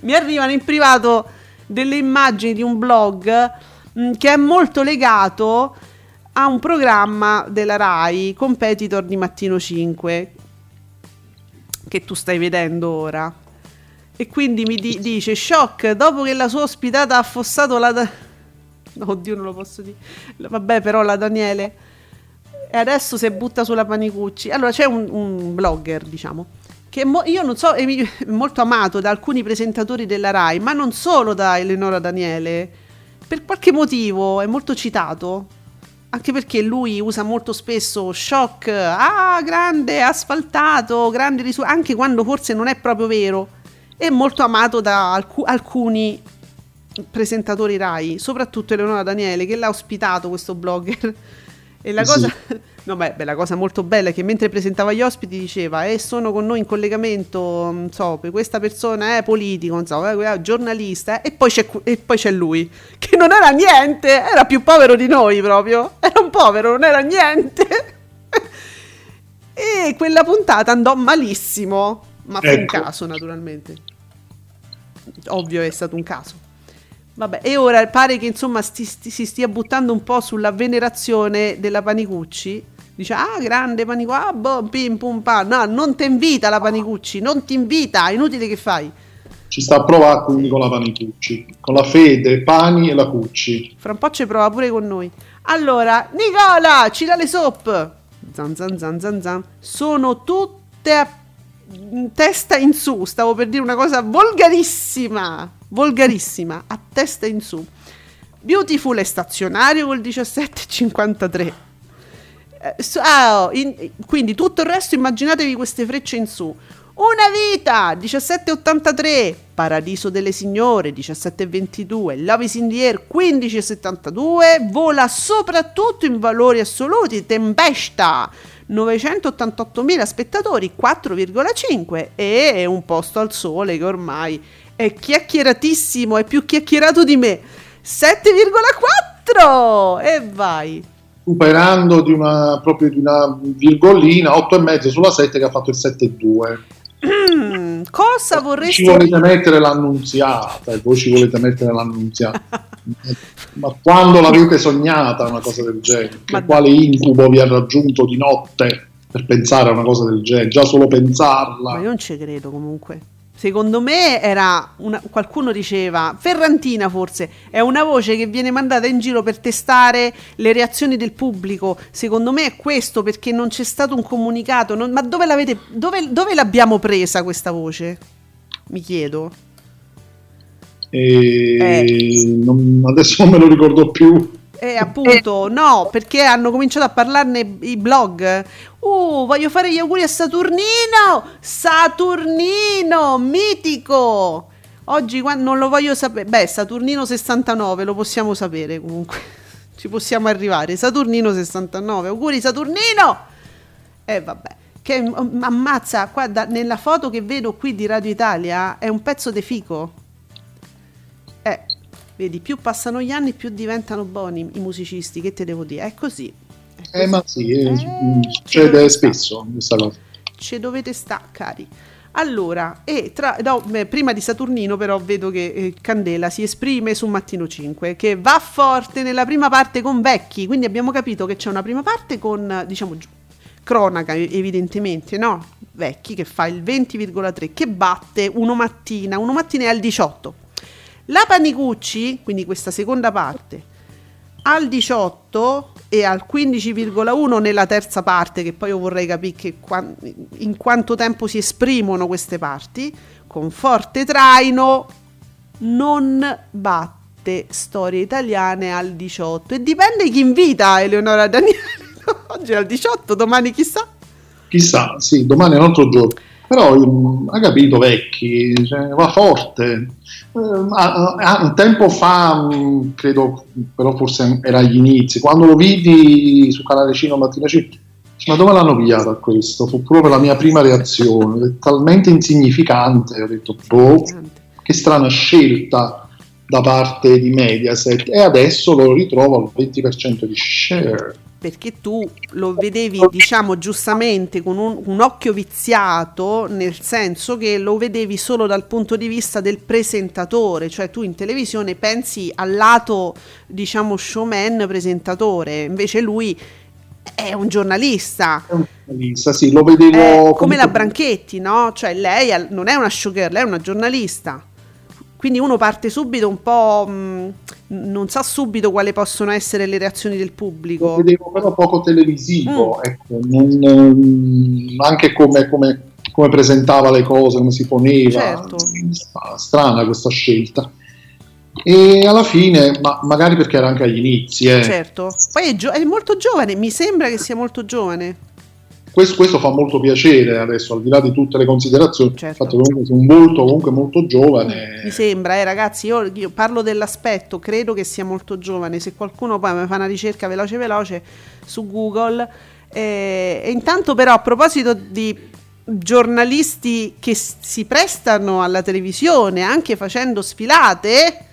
mi arrivano in privato delle immagini di un blog mh, che è molto legato a un programma della RAI, competitor di Mattino 5. che tu stai vedendo ora. E quindi mi di- dice, shock, dopo che la sua ospitata ha affossato la... Da- Oddio, non lo posso dire. Vabbè, però la Daniele. E adesso si butta sulla Panicucci. Allora, c'è un, un blogger, diciamo, che mo- io non so, è molto amato da alcuni presentatori della RAI, ma non solo da Eleonora Daniele. Per qualche motivo è molto citato. Anche perché lui usa molto spesso shock, ah, grande, asfaltato, grandi risultati, anche quando forse non è proprio vero. È molto amato da alcu- alcuni presentatori Rai, soprattutto Eleonora Daniele che l'ha ospitato questo blogger. E la
Sì.
cosa, no, beh, beh, la cosa molto bella è che mentre presentava gli ospiti diceva: E sono con noi in collegamento, non so, per questa persona è politico, non so, eh, giornalista, eh, e, poi e poi c'è lui, che non era niente, era più povero di noi proprio. Era un povero, non era niente. e quella puntata andò malissimo, ma fu un
Ecco.
caso, naturalmente. Ovvio, è stato un caso. Vabbè, e ora pare che insomma sti- sti- si stia buttando un po' sulla venerazione della Panicucci. Dice, ah, grande Panicucci, ah, boh, pim pum pa. No, non ti invita la Panicucci, non ti invita, è inutile che fai.
Ci sta a provare quindi con la Panicucci, con la Fede, Pani e la Cucci.
Fra un po' ci prova pure con noi. Allora, Nicola, ci dà le soap. Zan zan zan zan zan. Sono tutte a testa in su. Stavo per dire una cosa volgarissima. Volgarissima. A testa in su. Beautiful è stazionario col 17,53. Eh, ah, oh, in- quindi tutto il resto immaginatevi queste frecce in su. Una vita 17,83. Paradiso delle signore 17,22. Love is in the air 15,72. Vola soprattutto in valori assoluti. Tempesta 988.000 spettatori 4,5 e un posto al sole che ormai è chiacchieratissimo, è più chiacchierato di me. 7,4 e vai.
Superando di una, proprio di una virgolina, 8,5 sulla 7 che ha fatto il 7,2.
Mm, cosa
Ci
vorresti
volete mettere l'annunziata e voi ci volete mettere l'annunziata. Ma quando l'avete sognata una cosa del genere? Che
Ma-
quale incubo vi ha raggiunto di notte per pensare a una cosa del genere? Già solo
Ma
pensarla.
io non ci credo comunque. Secondo me era una- qualcuno diceva Ferrantina forse è una voce che viene mandata in giro per testare le reazioni del pubblico. Secondo me è questo perché non c'è stato un comunicato. non- ma dove l'avete dove, dove l'abbiamo presa questa voce? Mi chiedo. Eh.
non- adesso non me lo ricordo più.
E appunto, no, perché hanno cominciato a parlarne i blog. Uh, voglio fare gli auguri a Saturnino! Saturnino, mitico! Oggi non lo voglio sapere. Beh, Saturnino 69, lo possiamo sapere comunque. Ci possiamo arrivare. Saturnino 69, auguri Saturnino! E vabbè. Che mm, ammazza, guarda, nella foto che vedo qui di Radio Italia è un pezzo di fico. Eh, vedi, più passano gli anni, più diventano buoni i musicisti. Che te devo dire? È così. È
Eh,
così.
ma sì, eh,
Eh,
succede spesso questa cosa.
Ci dovete sta, cari. Allora, e tra, no, prima di Saturnino però vedo che eh, Candela si esprime su Mattino 5, che va forte nella prima parte con Vecchi, quindi abbiamo capito che c'è una prima parte con, eh, diciamo, cronaca evidentemente, no? Vecchi che fa il 20,3, che batte uno mattina, uno mattina è al 18. La Panicucci, quindi questa seconda parte, al 18 e al 15,1 nella terza parte, che poi io vorrei capire in quanto tempo si esprimono queste parti, con forte traino non batte storie italiane al 18 e dipende chi invita Eleonora Daniele. Oggi è al 18, domani chissà.
Chissà, sì, domani è un altro giorno. Però mm, ha capito vecchi, cioè, va forte. Eh, ah, ah, un tempo fa, mm, credo, però forse era agli inizi, quando lo vidi su Canale Cino Mattina Cino, ma dove l'hanno pigliato a questo? Fu proprio la mia prima reazione, è talmente insignificante, ho detto, boh, che strana scelta da parte di Mediaset e adesso lo ritrovo al 20% di share.
Perché tu lo vedevi, diciamo giustamente, con un, un occhio viziato, nel senso che lo vedevi solo dal punto di vista del presentatore, cioè tu in televisione pensi al lato, diciamo, showman presentatore, invece lui è un giornalista.
È un giornalista, sì, lo vedevo
come
comunque-
la Branchetti, no? Cioè lei non è una showgirl, lei è una giornalista. Quindi uno parte subito un po'... mh, non sa subito quali possono essere le reazioni del
Lo
pubblico.
vedevo però poco televisivo,
Mm.
ecco, non, anche come, come- come presentava le cose, come si poneva,
Certo.
Stra- strana questa scelta. E alla fine, ma magari perché era anche agli inizi, eh,
Certo. Poi è, gio- è molto giovane, mi sembra che sia molto giovane.
Questo, questo fa molto piacere adesso, al di là di tutte le considerazioni,
Certo.
il fatto che comunque sia un volto comunque molto giovane.
Mi sembra, eh, ragazzi, io, io parlo dell'aspetto, credo che sia molto giovane. Se qualcuno poi mi fa una ricerca veloce veloce su Google. eh, e intanto però a proposito di giornalisti che si prestano alla televisione anche facendo sfilate,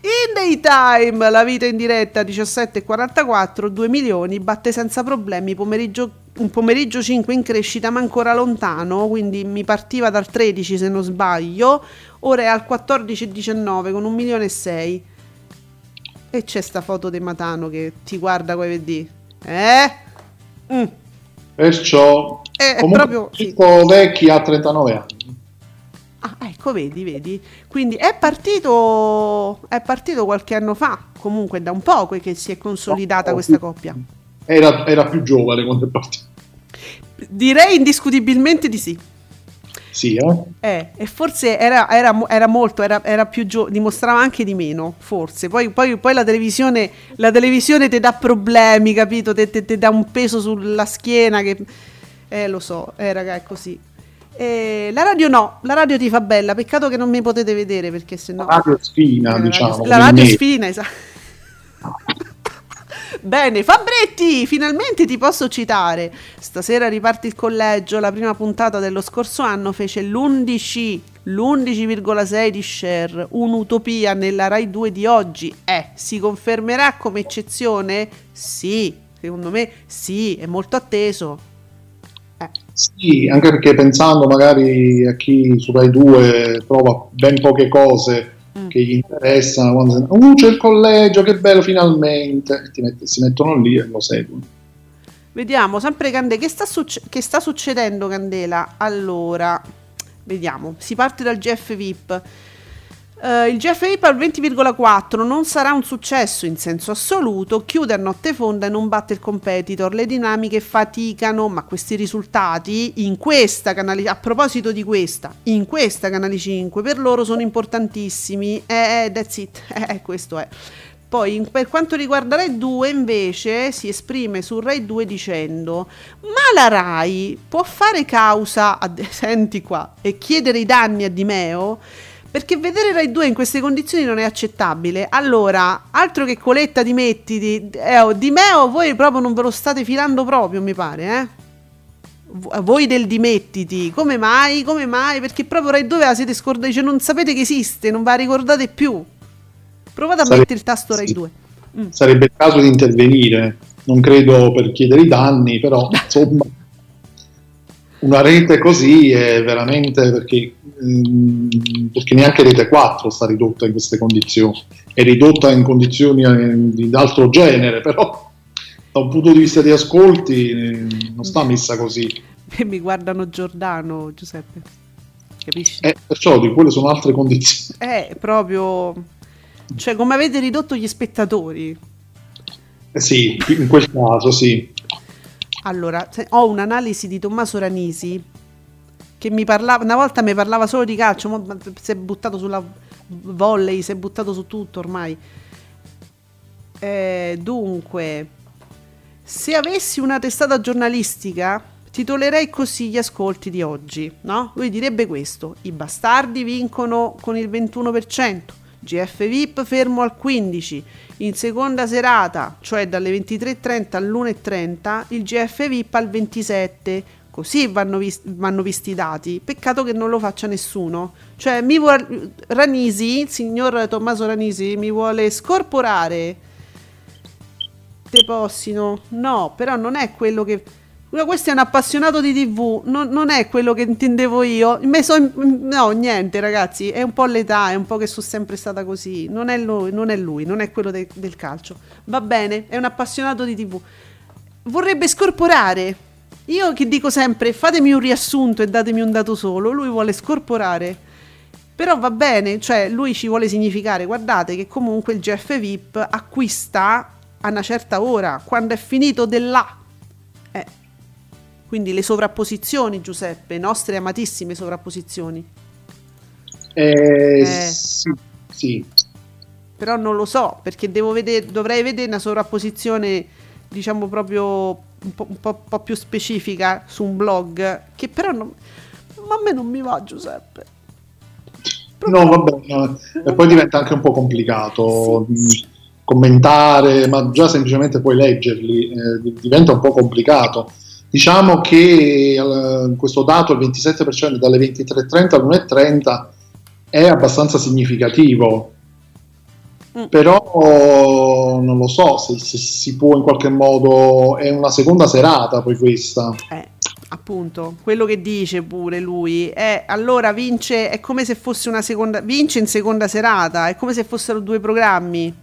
in daytime, la vita in diretta 17.44, 2 milioni, batte senza problemi, pomeriggio, un pomeriggio 5 in crescita ma ancora lontano, quindi mi partiva dal 13 se non sbaglio, ora è al 14,19 con un milione e 6. E c'è sta foto di Matano che ti guarda come vedi. Eh? Mm.
Perciò,
Eh, è
comunque,
proprio- sì.
Pippo Vecchi ha 39 anni.
Ah, ecco, vedi, vedi. Quindi è partito, è partito qualche anno fa, comunque da un po' che si è consolidata
No,
questa
sì.
coppia.
Era, era più giovane quando è partito.
Direi indiscutibilmente di sì.
Sì, eh?
Eh, e forse era, era era molto, era, era più giovane, dimostrava anche di meno, forse. Poi, poi- poi la televisione, la televisione ti dà problemi, capito? Ti te, te dà un peso sulla schiena che... Eh, lo so, eh, raga, è così. Eh, la radio no, la radio ti fa bella, peccato che non mi potete vedere perché sennò...
Radio Sfina,
Eh, la radio-
diciamo.
La radio sfina, esatto. Bene, Fabretti, finalmente ti posso citare. Stasera riparte il collegio, la prima puntata dello scorso anno fece l'11, l'11,6 di share, un'utopia nella Rai 2 di oggi. Eh, si confermerà come eccezione? Sì, secondo me sì, è molto atteso. Eh,
Sì, anche perché pensando magari a chi su Rai 2 trova ben poche cose
Mm.
che gli interessano, quando uh, c'è il collegio, che bello finalmente, e ti met- si mettono lì e lo seguono.
Vediamo, sempre Candela, che sta, succe- che sta succedendo Candela? Allora, vediamo, si parte dal GF VIP. Eh, il GF VIP al 20,4 non sarà un successo in senso assoluto, chiude a notte fonda e non batte il competitor, le dinamiche faticano, ma questi risultati in questa canale, a proposito di questa, in questa canale 5 per loro sono importantissimi, eh, eh, that's it, eh, questo è. Poi per quanto riguarda Rai 2 invece si esprime su Rai 2 dicendo ma la Rai può fare causa a senti qua e chiedere i danni a Dimeo perché vedere Rai 2 in queste condizioni non è accettabile. Allora, altro che coletta di mettiti, eh, oh, Dimeo voi proprio non ve lo state filando proprio, mi pare, eh? V- Voi del dimettiti, come mai? Come mai? Perché proprio Rai 2 ve la siete scordati, cioè non sapete che esiste, non ve la ricordate più. Provate a
Sarebbe-
mettere il tasto Rai
sì.
2. Mm.
Sarebbe il caso di intervenire, non credo per chiedere i danni, però insomma una rete così è veramente perché, mm, perché neanche Rete 4 sta ridotta in queste condizioni, è ridotta in condizioni eh, di altro genere, però da un punto di vista di ascolti eh, non sta messa così.
E mi guardano Giordano, Giuseppe. Capisci?
Eh, perciò di quelle sono altre condizioni.
È proprio... Cioè, come avete ridotto gli spettatori.
Eh sì, in quel caso sì.
Allora, ho un'analisi di Tommaso Ranisi che mi parlava, una volta mi parlava solo di calcio, mo si è buttato sulla volley, si è buttato su tutto ormai. Eh, dunque, se avessi una testata giornalistica, titolerei così gli ascolti di oggi, no? Lui direbbe questo: i bastardi vincono con il 21%. GF VIP fermo al 15%, in seconda serata, cioè dalle 23.30 all'1.30, il GF VIP al 27%. Così vanno, vis- vanno visti i dati. Peccato che non lo faccia nessuno. Cioè, mi vuole Ranisi, il signor Tommaso Ranisi, mi vuole scorporare Te Possino. No, però non è quello che. Questo è un appassionato di TV, non, non è quello che intendevo io. So- no, niente, ragazzi. È un po' l'età, è un po' che sono sempre stata così. Non è lui, non è, lui, non è quello de- del calcio. Va bene, è un appassionato di TV. vorrebbe scorporare. Io che dico sempre fatemi un riassunto e datemi un dato solo, lui vuole scorporare. Però va bene, cioè lui ci vuole significare, guardate che comunque il GF VIP acquista a una certa ora, quando è finito dell'A. Quindi le sovrapposizioni, Giuseppe, nostre amatissime sovrapposizioni.
Eh,
Eh.
Sì, sì.
Però non lo so, perché devo vedere, dovrei vedere una sovrapposizione, diciamo proprio un po', un po'- un po' più specifica su un blog, che però non, ma a me non mi va, Giuseppe.
No, vabbè, no, e poi diventa anche un po' complicato mh, commentare, ma già semplicemente poi leggerli eh, di- diventa un po' complicato. Diciamo che eh, questo dato, il 27% dalle 23.30 alle 1.30, è abbastanza significativo.
Mm.
Però non lo so se, se si può in qualche modo. È una seconda serata poi questa.
Eh, appunto, quello che dice pure lui è allora vince, è come se fosse una seconda, vince in seconda serata, è come se fossero due programmi.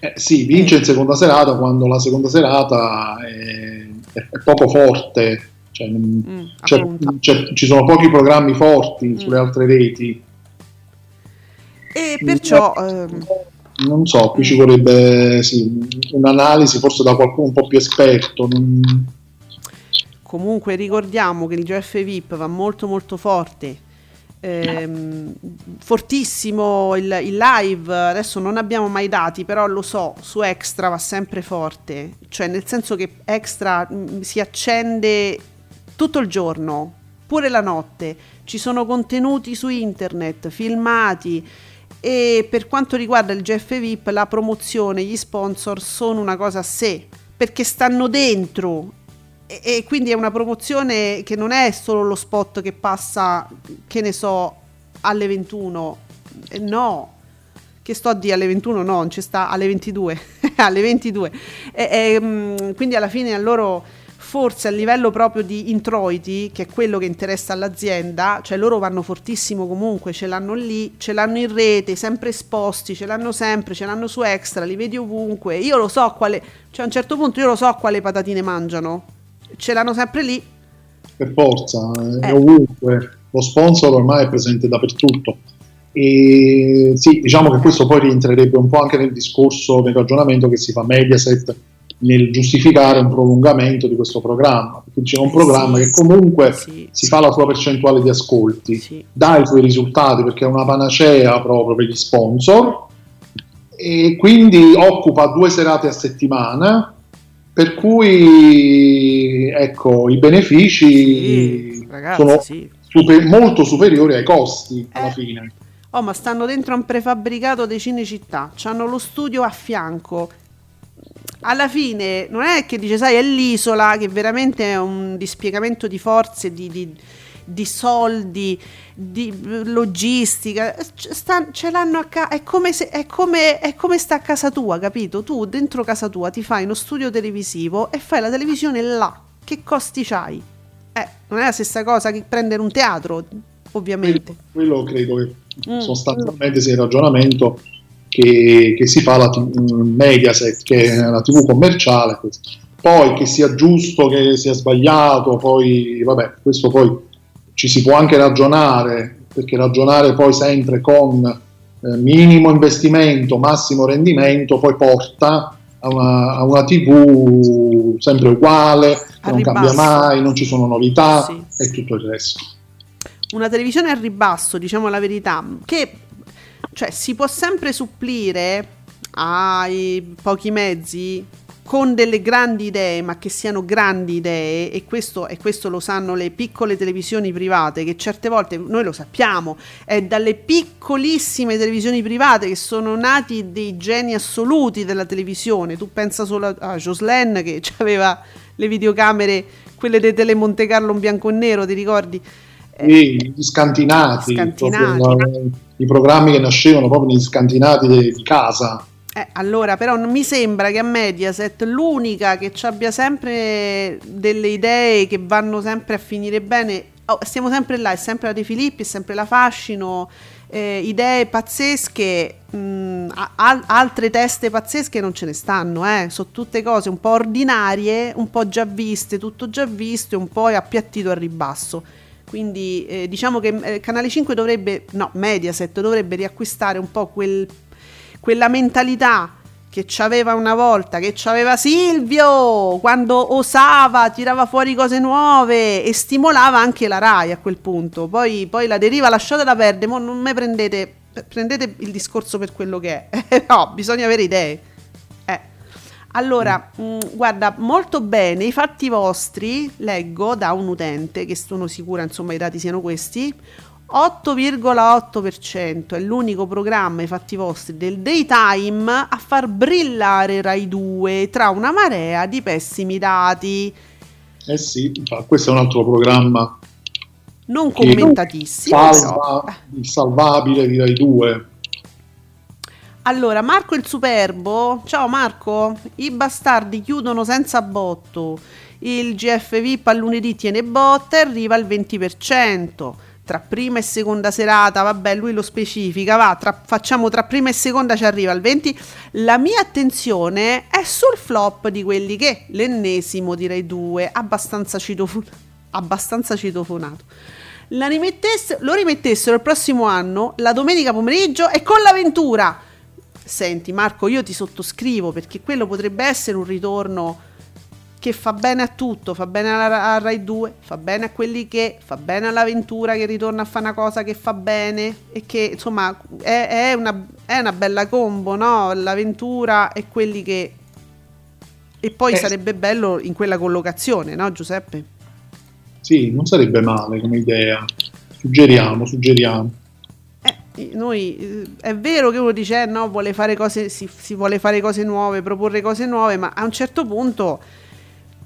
Eh, sì, vince in seconda serata quando la seconda serata è, è- poco forte, cioè,
Mm,
c'è- c'è- ci sono pochi programmi forti sulle altre reti.
E perciò ehm,
Non so, qui ci vorrebbe sì, un'analisi forse da qualcuno un po' più esperto. non-
Comunque ricordiamo che il GF VIP va molto molto forte. Ehm, fortissimo il, il live adesso non abbiamo mai dati però lo so su extra va sempre forte cioè nel senso che extra mm, si accende tutto il giorno pure la notte. Ci sono contenuti su internet filmati e per quanto riguarda il GF VIP la promozione gli sponsor sono una cosa a sé perché stanno dentro e, e quindi è una promozione che non è solo lo spot che passa, che ne so, alle 21. Eh, no, che sto a dire alle 21, no, non ci sta alle 22. alle 22. E- e, mm, quindi alla fine a loro, forse a livello proprio di introiti, che è quello che interessa all'azienda, cioè loro vanno fortissimo comunque, ce l'hanno lì, ce l'hanno in rete, sempre esposti, ce l'hanno sempre, ce l'hanno su extra, li vedi ovunque. Io lo so quale, cioè a un certo punto io lo so quale patatine mangiano ce l'hanno sempre lì.
per forza, è
Eh.
ovunque. Lo sponsor ormai è presente dappertutto. E sì, diciamo che questo poi rientrerebbe un po' anche nel discorso, nel ragionamento che si fa Mediaset nel giustificare un prolungamento di questo programma. Perché c'è un
Eh,
programma
sì,
che comunque
sì,
si fa la sua percentuale di ascolti,
sì.
dà i suoi risultati perché è una panacea proprio per gli sponsor e quindi occupa due serate a settimana. Per cui ecco, i benefici
Sì, ragazzi,
sono
sì.
super- molto superiori ai costi alla
Eh.
fine.
Oh, ma stanno dentro un prefabbricato di Cinecittà, hanno lo studio a fianco. Alla fine non è che dice, sai, è l'isola che veramente è un dispiegamento di forze, di, di- di soldi, di logistica. Sta- ce l'hanno a casa. È come, se, è, come, è come sta a casa tua, capito? Tu dentro casa tua ti fai uno studio televisivo e fai la televisione là. Che costi c'hai? Eh, non è la stessa cosa che prendere un teatro, ovviamente.
Quello credo che
Mm.
sostanzialmente sia il ragionamento che, che si fa la t- Mediaset, che è la TV commerciale. questo. Poi che sia giusto, che sia sbagliato, poi vabbè, questo poi ci si può anche ragionare, perché ragionare poi sempre con eh, minimo investimento, massimo rendimento, poi porta a una, a una TV sempre uguale,
A
non cambia mai, non ci sono novità
Sì.
e tutto il resto.
una televisione a ribasso, diciamo la verità, che cioè, si può sempre supplire ai pochi mezzi con delle grandi idee, ma che siano grandi idee, e questo, e questo lo sanno le piccole televisioni private, che certe volte noi lo sappiamo, è dalle piccolissime televisioni private che sono nati dei geni assoluti della televisione. Tu pensa solo a, a Jocelyn che aveva le videocamere, quelle dei Tele Monte Carlo in bianco e nero, ti ricordi?
Sì, gli scantinati,
Scantinati.
la- i programmi che nascevano proprio negli scantinati di casa.
Eh, allora, però mi sembra che a Mediaset l'unica che ci abbia sempre delle idee che vanno sempre a finire bene, oh, stiamo sempre là, è sempre la De Filippi, è sempre la Fascino, eh, idee pazzesche, mm, mh, a- al- altre teste pazzesche non ce ne stanno, eh. Sono tutte cose un po' ordinarie, un po' già viste, tutto già visto e un po' appiattito al ribasso. Quindi eh, diciamo che eh, Canale 5 dovrebbe, no, Mediaset dovrebbe riacquistare un po' quel- quella mentalità che c'aveva una volta, che c'aveva Silvio, quando osava, tirava fuori cose nuove e stimolava anche la RAI a quel punto. Poi, poi la deriva lasciatela perdere, mo non me prendete, prendete il discorso per quello che è. no, bisogna avere idee. Eh. Allora, mh, guarda, molto bene, i fatti vostri, leggo da un utente, che sono sicura, insomma, i dati siano questi, 8,8% è l'unico programma, i fatti vostri, del daytime a far brillare Rai 2 tra una marea di pessimi dati,
Eh sì, questo è un altro programma
non commentatissimo. però.
salva il salvabile di Rai 2.
Allora, Marco il Superbo, ciao Marco, i bastardi chiudono senza botto, il GF VIP a lunedì tiene botta e arriva al 20%, tra prima e seconda serata, vabbè lui lo specifica, va, tra- facciamo tra prima e seconda ci arriva al 20%, la mia attenzione è sul flop di quelli che, l'ennesimo direi due, abbastanza, citofon- abbastanza citofonato. La rimettesse- lo rimettessero il prossimo anno, la domenica pomeriggio e con l'avventura. Senti Marco, io ti sottoscrivo perché quello potrebbe essere un ritorno che fa bene a tutto, fa bene alla, a Rai 2, fa bene a quelli che, fa bene all'avventura che ritorna a fare una cosa che fa bene e che insomma è, è una, è una bella combo, no? L'avventura e quelli che... E poi
Eh.
sarebbe bello in quella collocazione, no Giuseppe?
Sì, non sarebbe male come idea. Suggeriamo, suggeriamo.
Eh, noi eh, è vero che uno dice eh, no, vuole fare cose, si, si vuole fare cose nuove, proporre cose nuove, ma a un certo punto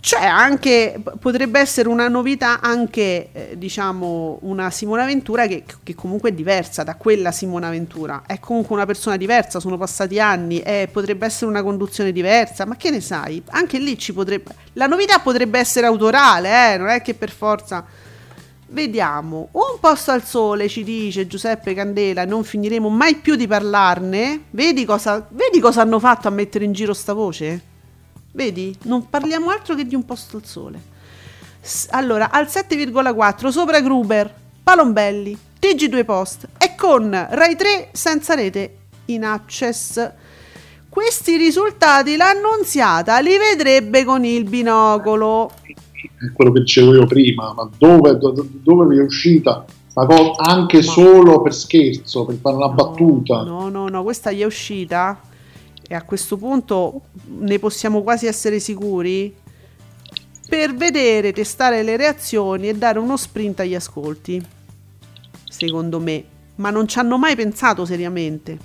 c'è anche, potrebbe essere una novità anche, eh, diciamo, una Simona Ventura che, che comunque è diversa da quella Simona Ventura. È comunque una persona diversa, sono passati anni, eh, potrebbe essere una conduzione diversa, ma che ne sai? Anche lì ci potrebbe... La novità potrebbe essere autorale, eh, non è che per forza... Vediamo, un posto al sole ci dice Giuseppe Candela, non finiremo mai più di parlarne. Vedi cosa, vedi cosa hanno fatto a mettere in giro sta voce? Vedi? Non parliamo altro che di un posto al sole. S- allora, al 7,4 sopra Gruber, Palombelli, TG2 Post e con Rai 3 senza rete in access. Questi risultati l'annunziata li vedrebbe con il binocolo.
È quello che dicevo io prima, ma dove, do- dove vi è uscita cosa anche solo per scherzo, per fare una battuta?
No, no, no, questa gli è uscita e a questo punto ne possiamo quasi essere sicuri per vedere, testare le reazioni e dare uno sprint agli ascolti. Secondo me, ma non ci hanno mai pensato seriamente.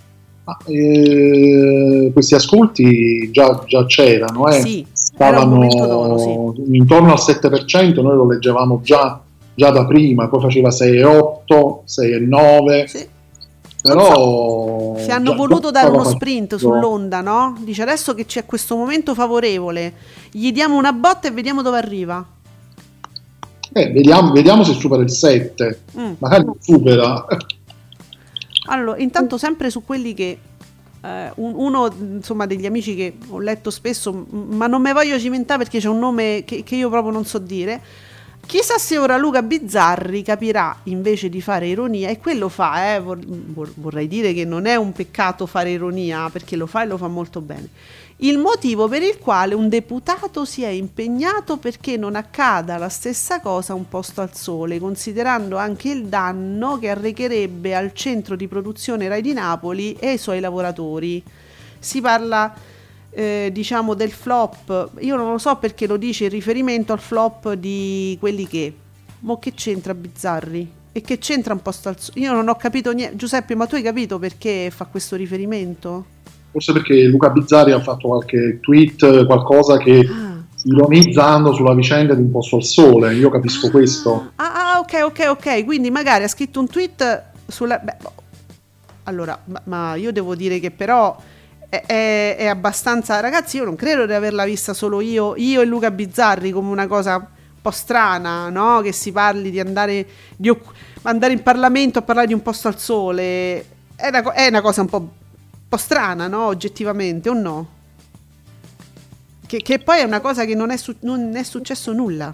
Ma, eh, questi ascolti già, già c'erano, eh.
Sì,
stavano
d'oro,
intorno al 7%, noi lo leggevamo già, già da prima, poi faceva 6,8, 6,9,
Sì.
però...
Si hanno
già-
voluto dare uno sprint sull'onda, no? Dice adesso che c'è questo momento favorevole, gli diamo una botta e vediamo dove arriva.
Eh, vediamo, vediamo se supera il 7,
Mm.
magari lo supera.
Allora, intanto sempre su quelli che eh, un- uno insomma degli amici che ho letto spesso, ma non me voglio cimentare perché c'è un nome che, che io proprio non so dire. Chissà se ora Luca Bizzarri capirà invece di fare ironia, e quello fa, eh, vor- vor- vorrei dire che non è un peccato fare ironia, perché lo fa e lo fa molto bene. Il motivo per il quale un deputato si è impegnato perché non accada la stessa cosa un posto al sole, considerando anche il danno che arrecherebbe al centro di produzione Rai di Napoli e ai suoi lavoratori. Si parla eh, diciamo del flop, io non lo so perché lo dice in riferimento al flop di quelli che. Mo che c'entra Bizzarri? E che c'entra un posto al sole? Io non ho capito niente. Giuseppe, ma tu hai capito perché fa questo riferimento?
Forse perché Luca Bizzarri ha fatto qualche tweet, qualcosa che
Ah.
ironizzando sulla vicenda di un posto al sole, io capisco questo.
Ah, ah, ok, ok, ok. Quindi magari ha scritto un tweet sulla. beh, boh. allora, ma, ma io devo dire che però è, è- abbastanza. Ragazzi, io non credo di averla vista solo io, io e Luca Bizzarri come una cosa un po' strana, no? Che si parli di andare, di occu- andare in Parlamento a parlare di un posto al sole. È una, è una cosa un po', un po' strana, no? Oggettivamente, o no? Che, che poi è una cosa che non è, su- non è successo nulla.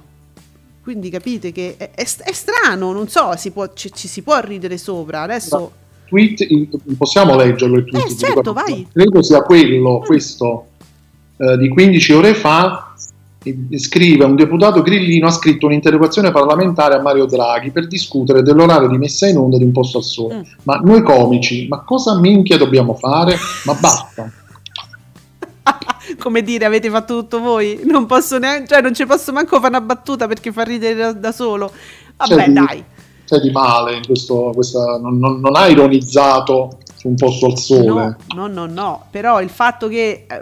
Quindi capite che è, è- è strano, non so, si può- ci, ci si può ridere sopra. Adesso
tweet, possiamo leggerlo il tweet?
Eh, certo, vai.
Credo sia quello, questo eh, di 15 ore fa. Scrive un deputato grillino ha scritto un'interrogazione parlamentare a Mario Draghi per discutere dell'orario di messa in onda di un posto al sole.
Mm.
Ma noi comici, ma cosa minchia dobbiamo fare? Ma basta.
come dire, avete fatto tutto voi? Non posso neanche, cioè non ci posso manco fare una battuta perché fa ridere da, da solo. Vabbè,
di-
dai.
C'è di male in questo, questa, non, non- non ha ironizzato su un posto al sole.
No, no, no, no. Però il fatto che eh,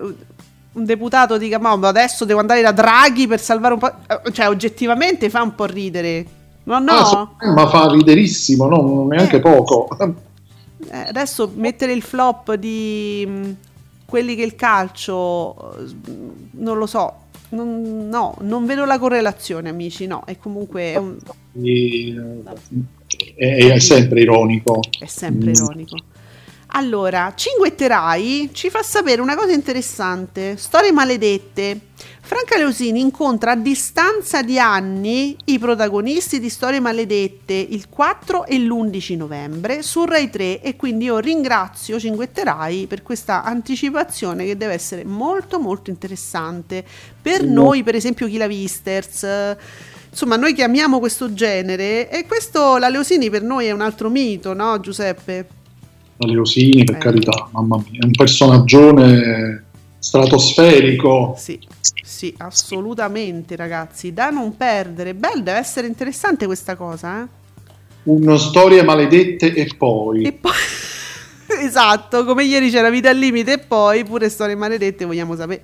un deputato dica, ma adesso devo andare da Draghi per salvare un po'... eh, Cioè, oggettivamente fa un po' ridere. No, no.
Ah, ma fa riderissimo, no? neanche
Eh.
poco.
Eh, adesso mettere il flop di mh, quelli che il calcio, eh, non lo so. Non- no, non vedo la correlazione, amici. No, è comunque è, un-
eh, è, è sempre ironico.
è sempre
Mm.
ironico. Allora, Cinguetterai ci fa sapere una cosa interessante. Storie maledette. Franca Leosini incontra a distanza di anni i protagonisti di Storie maledette il 4 e l'11 novembre su Rai 3 e quindi io ringrazio Cinguetterai per questa anticipazione che deve essere molto molto interessante per
Mm.
noi, per esempio chi la Visters. Insomma, noi che amiamo questo genere e questo la Leosini per noi è un altro mito, no, Giuseppe?
La Leosini, per
Eh.
carità, mamma mia, è un personaggione stratosferico.
Sì, sì, assolutamente, ragazzi, da non perdere. Bello, deve essere interessante questa cosa, eh?
Uno storie maledette e poi.
E poi Esatto, come ieri c'era vita al limite e poi pure storie maledette vogliamo sapere.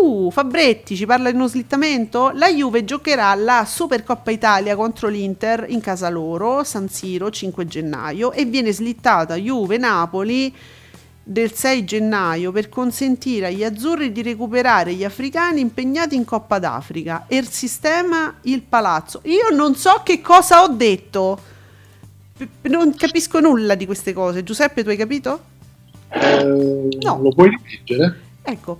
Uh, Fabretti ci parla di uno slittamento. La Juve giocherà la Supercoppa Italia contro l'Inter in casa loro, San Siro, 5 gennaio e viene slittata Juve-Napoli del 6 gennaio per consentire agli azzurri di recuperare gli africani impegnati in Coppa d'Africa e il sistema il palazzo. Io non so che cosa ho detto. P- Non capisco nulla di queste cose. Giuseppe, tu hai capito?
Eh,
No.
Lo puoi ripetere?
Ecco,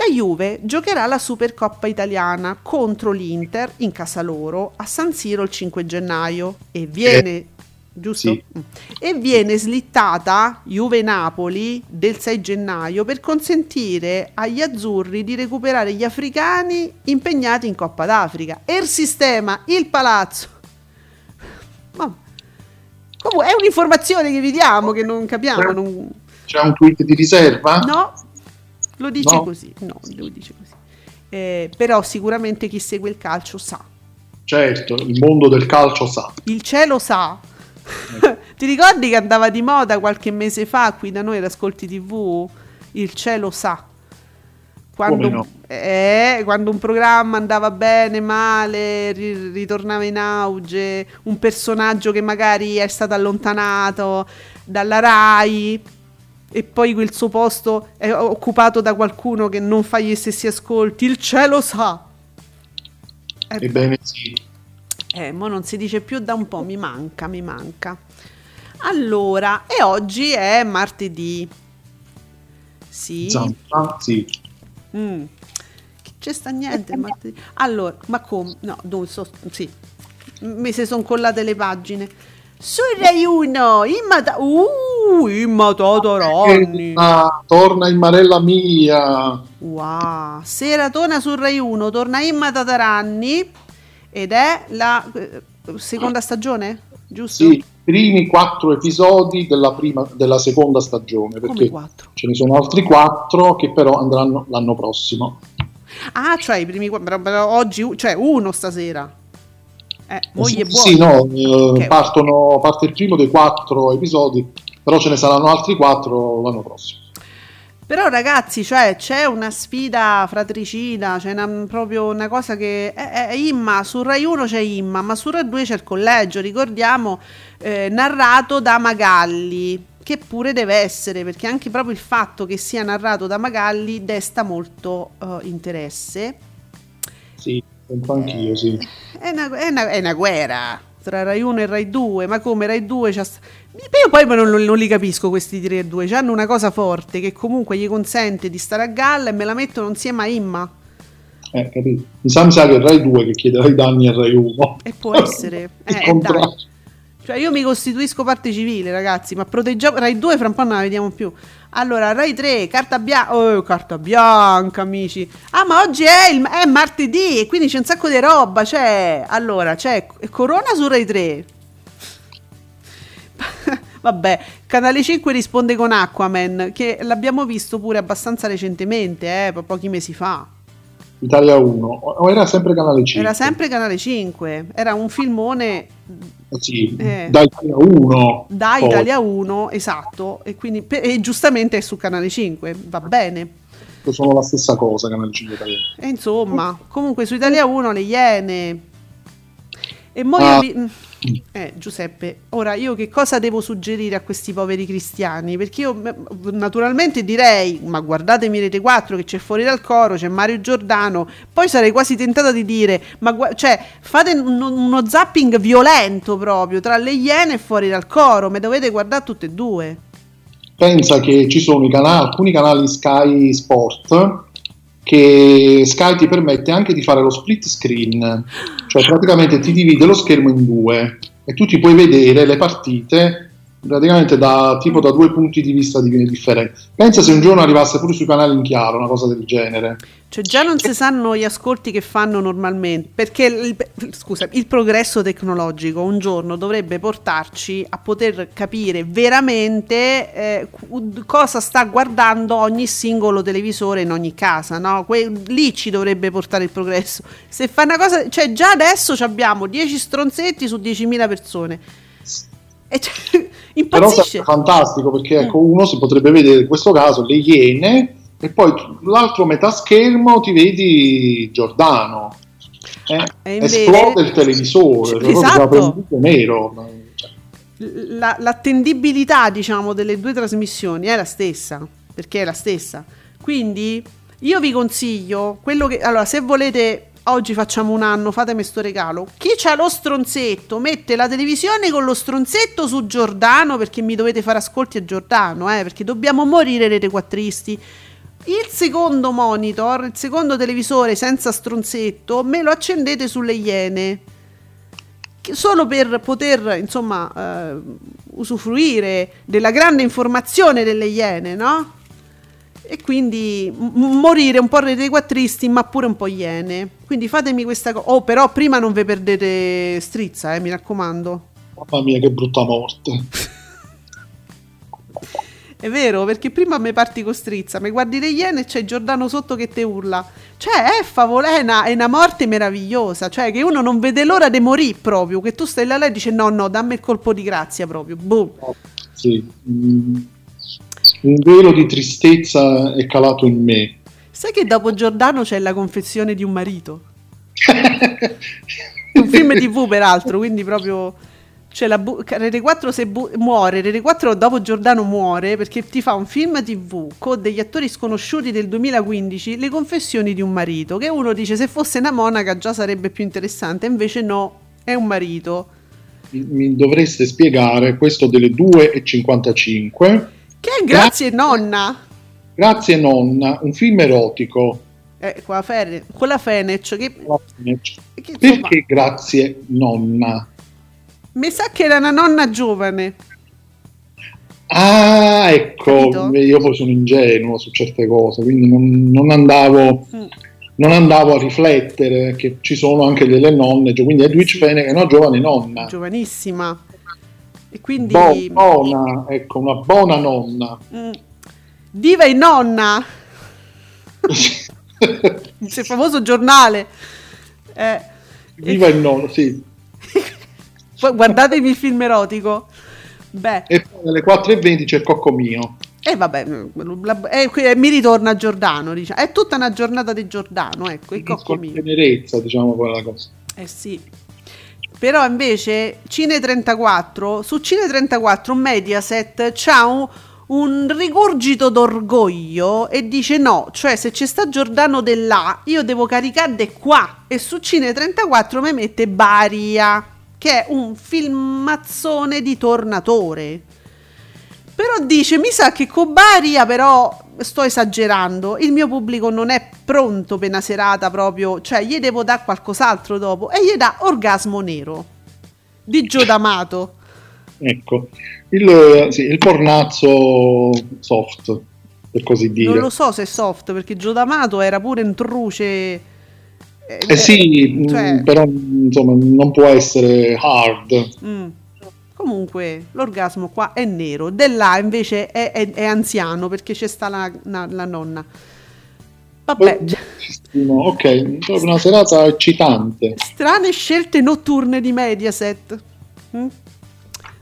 la Juve giocherà la Supercoppa italiana contro l'Inter in casa loro a San Siro il 5 gennaio e viene giusto?
sì.
Mm. E viene slittata Juve-Napoli del 6 gennaio per consentire agli azzurri di recuperare gli africani impegnati in Coppa d'Africa. E il sistema, il palazzo. Ma comunque è un'informazione che vi diamo che non capiamo. non-
C'è un tweet di riserva?
No, lo dice
No?
così. No, lo dice così. Eh, però sicuramente chi segue il calcio sa.
Certo, il mondo del calcio sa.
Il cielo sa. Ti ricordi che andava di moda qualche mese fa qui da noi ad Ascolti TV? Il cielo sa. Quando,
no?
eh, quando un programma andava bene, male, ri- ritornava in auge, un personaggio che magari è stato allontanato dalla RAI e poi quel suo posto è occupato da qualcuno che non fa gli stessi ascolti, il cielo sa. Eh,
Ebbene sì.
eh, mo non si dice più da un po', mi manca, mi manca. Allora, e oggi è martedì. Sì.
Zampa, sì.
Mm. C'è sta niente il martedì. Allora, ma come? No, dove so, sì. Mi si sono collate le pagine. Su Rai 1, Immata... Uh, Immatata Ronny.
Ah, torna in Marella mia.
Wow, Seratona su Rai 1, torna Imma Tataranni ed è la eh, seconda stagione, giusto?
Sì, i primi quattro episodi della, prima, della seconda stagione, perché ce ne sono altri quattro che però andranno l'anno prossimo.
Ah, cioè i primi quattro, però, oggi, cioè uno stasera. Eh, moglie buona.
Sì, no, eh,
Ok.
partono, parte il primo dei quattro episodi, però ce ne saranno altri quattro l'anno prossimo.
Però ragazzi, cioè, c'è una sfida fratricida, c'è una- proprio una cosa che... È, è Imma, su Rai 1 c'è Imma, ma su Rai 2 c'è il collegio, ricordiamo, eh, narrato da Magalli, che pure deve essere, perché anche proprio il fatto che sia narrato da Magalli desta molto eh, interesse.
Sì, penso anch'io, sì.
È una, è una- è una guerra, tra Rai 1 e Rai 2, ma come Rai 2 c'ha... Io poi non, non li capisco questi 3 e 2, hanno una cosa forte che comunque gli consente di stare a galla e me la mettono insieme a Imma.
Eh, capito? Mi sa, mi sa che è Rai 2 che chiederà i danni a Rai 1.
E può essere. Eh. Cioè io mi costituisco parte civile, ragazzi, ma proteggiamo Rai 2 fra un po' non la vediamo più. Allora, Rai 3, carta bianca, oh, carta bianca, amici. Ah, ma oggi è, il, è martedì e quindi c'è un sacco di roba, c'è allora, c'è Corona su Rai 3. Vabbè, Canale 5 risponde con Aquaman, che l'abbiamo visto pure abbastanza recentemente, eh, po- pochi mesi fa.
Italia 1. O era sempre Canale 5?
Era sempre Canale 5, era un filmone
Sì,
Eh.
da Italia 1.
da
poi.
Italia 1, esatto, e quindi e giustamente è su Canale 5, va bene.
Sono la stessa cosa Canale 5 italiano.
E insomma, comunque su Italia 1 le Iene. E mo io
Ah.
Eh, Giuseppe, ora io che cosa devo suggerire a questi poveri cristiani? Perché io naturalmente direi, ma guardatemi Rete 4 che c'è fuori dal coro, c'è Mario Giordano, poi sarei quasi tentata di dire, ma gua- cioè fate uno, uno zapping violento proprio tra le Iene e fuori dal coro, me dovete guardare tutte e due.
Pensa che ci sono canali, alcuni canali Sky Sport che Sky ti permette anche di fare lo split screen, cioè praticamente ti divide lo schermo in due e tu ti puoi vedere le partite praticamente da, tipo da due punti di vista di- differenti. Pensa se un giorno arrivasse pure sui canali in chiaro, una cosa del genere.
Cioè già non si sanno gli ascolti che fanno normalmente, perché il, scusa, il progresso tecnologico un giorno dovrebbe portarci a poter capire veramente eh, cosa sta guardando ogni singolo televisore in ogni casa, no? Que- lì ci dovrebbe portare il progresso. Se fa una cosa, cioè già adesso abbiamo 10 stronzetti su 10.000 persone. E cioè,
Però
impazzisce.
è fantastico perché
Mm.
ecco, uno si potrebbe vedere in questo caso le Iene e poi l'altro metà schermo ti vedi Giordano. Eh,
E invece-
Esplode il televisore,
Esatto.
nero. Cioè,
la- l'attendibilità, diciamo, delle due trasmissioni è la stessa, perché è la stessa. Quindi io vi consiglio quello che allora, se volete oggi facciamo un anno, fatemi sto regalo. Chi c'ha lo stronzetto mette la televisione con lo stronzetto su Giordano perché mi dovete fare ascolti a Giordano, eh, perché dobbiamo morire rete quattristi. Il secondo monitor, il secondo televisore senza stronzetto, me lo accendete sulle Iene solo per poter insomma eh, usufruire della grande informazione delle Iene, no? E quindi morire un po' rete quattristi, ma pure un po' Iene. Quindi fatemi questa cosa. Oh, però prima non vi perdete strizza, eh, mi raccomando.
mamma mia, che brutta morte.
È vero, perché prima mi parti con strizza, mi guardi le Iene e c'è Giordano sotto che te urla. Cioè, è una, è una morte meravigliosa. Cioè, che uno non vede l'ora di morire proprio. Che tu stai là e dici: no, no, dammi il colpo di grazia proprio. Boom.
Sì. Mm. Un velo di tristezza è calato in me.
Sai che dopo Giordano c'è la confessione di un marito? un film TV peraltro, quindi proprio c'è la bu- Rete 4 se bu- muore, Rete 4 dopo Giordano muore perché ti fa un film TV con degli attori sconosciuti del 2015, Le confessioni di un marito, che uno dice se fosse una monaca già sarebbe più interessante, invece no, è un marito.
Mi- Mi dovreste spiegare questo delle 2.55.
Che è grazie nonna.
Grazie nonna, un film erotico.
Eh, quella, Fene- quella Fenech che, che
Perché grazie nonna?
mi sa che era una nonna giovane.
Ah, ecco,
Capito?
io poi sono ingenuo su certe cose, quindi non, non andavo,
Mm.
non andavo a riflettere che ci sono anche delle nonne, quindi Edwidge Fene che è una giovane nonna.
giovanissima. E quindi
Bo- buona, ecco, una buona nonna.
mm, Diva e nonna, il famoso giornale. Eh,
Viva il nonno, sì.
guardatevi il film erotico. Beh,
E poi alle 4.20 c'è il cocco mio.
e vabbè, mm, la- eh, qui- mi ritorna Giordano. Diciamo. È tutta una giornata di Giordano, ecco, il cocco mio.
tenerezza, diciamo quella cosa.
Eh sì. Però invece Cine 34, su Cine 34 Mediaset c'ha un, un rigurgito d'orgoglio e dice no, cioè se c'è sta Giordano dell'A io devo caricare de qua e su Cine 34 mi mette Baria. che è un filmazzone di tornatore. Però dice, mi sa che con Baria però sto esagerando, il mio pubblico non è pronto per una serata proprio, cioè gli devo dare qualcos'altro dopo e gli dà Orgasmo Nero di Gio D'Amato.
Ecco, il, sì, il pornazzo soft, per così dire.
Non lo so se è soft perché Gio D'Amato era pure un truce.
Eh sì,
cioè-
però insomma non può essere hard.
Mm. Comunque l'orgasmo qua è nero, dell'A invece è, è- è anziano perché c'è sta la, la- la nonna. Vabbè,
Ok, una serata eccitante.
strane scelte notturne di Mediaset. Mm?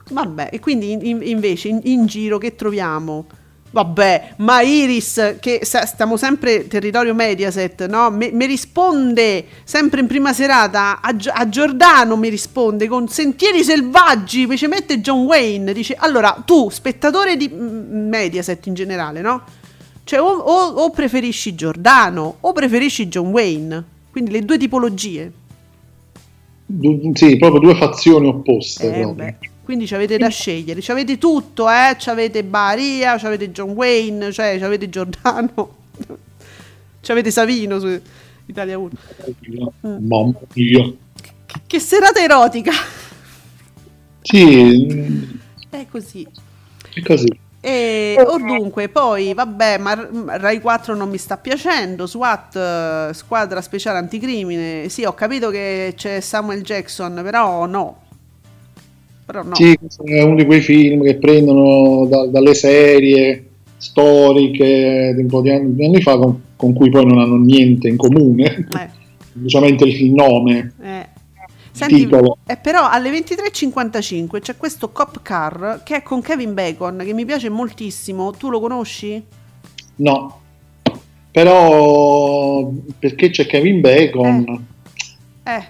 Vabbè, e quindi in- in- invece in, in giro che troviamo? Vabbè, ma Iris, che sa- stiamo sempre territorio Mediaset, no? Mi risponde sempre in prima serata a, a Giordano, mi risponde con Sentieri Selvaggi, invece mette John Wayne, dice allora tu, spettatore di Mediaset in generale, no? Cioè o, o- o preferisci Giordano o preferisci John Wayne, quindi le due tipologie.
Du- sì, proprio due fazioni opposte.
Eh, quindi ci avete da scegliere, ci avete tutto, eh? Ci avete Baria, ci avete John Wayne, cioè ci avete Giordano, ci avete Savino su Italia 1.
Mamma mia.
Che serata erotica!
Sì,
È così.
è così.
E or dunque, poi vabbè, ma Rai 4 non mi sta piacendo. SWAT, eh, squadra speciale anticrimine. Sì, ho capito che c'è Samuel Jackson, però no. Però no.
Sì, è uno di quei film che prendono da- dalle serie storiche di un po' di anni, di anni fa con, con cui poi non hanno niente in comune,
Eh,
semplicemente il, nome.
eh. Senti, eh, però alle 23.55 c'è questo Cop Car che è con Kevin Bacon che mi piace moltissimo. Tu lo conosci?
No, però perché c'è Kevin Bacon,
Eh.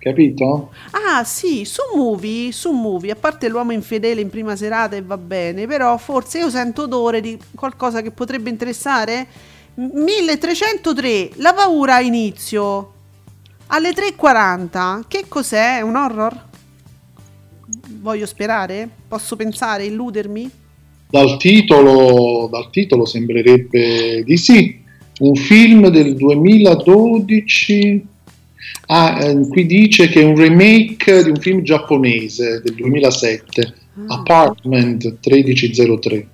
Capito?
Ah sì, su Movie, su Movie, a parte l'uomo infedele in prima serata e va bene, però forse io sento odore di qualcosa che potrebbe interessare. M- 1303, la paura a inizio, alle 3.40, che cos'è? È un horror? Voglio sperare? Posso pensare, illudermi?
Dal titolo, dal titolo sembrerebbe di sì, un film del 2012. Ah, eh, qui dice che è un remake di un film giapponese del 2007, Apartment 1303.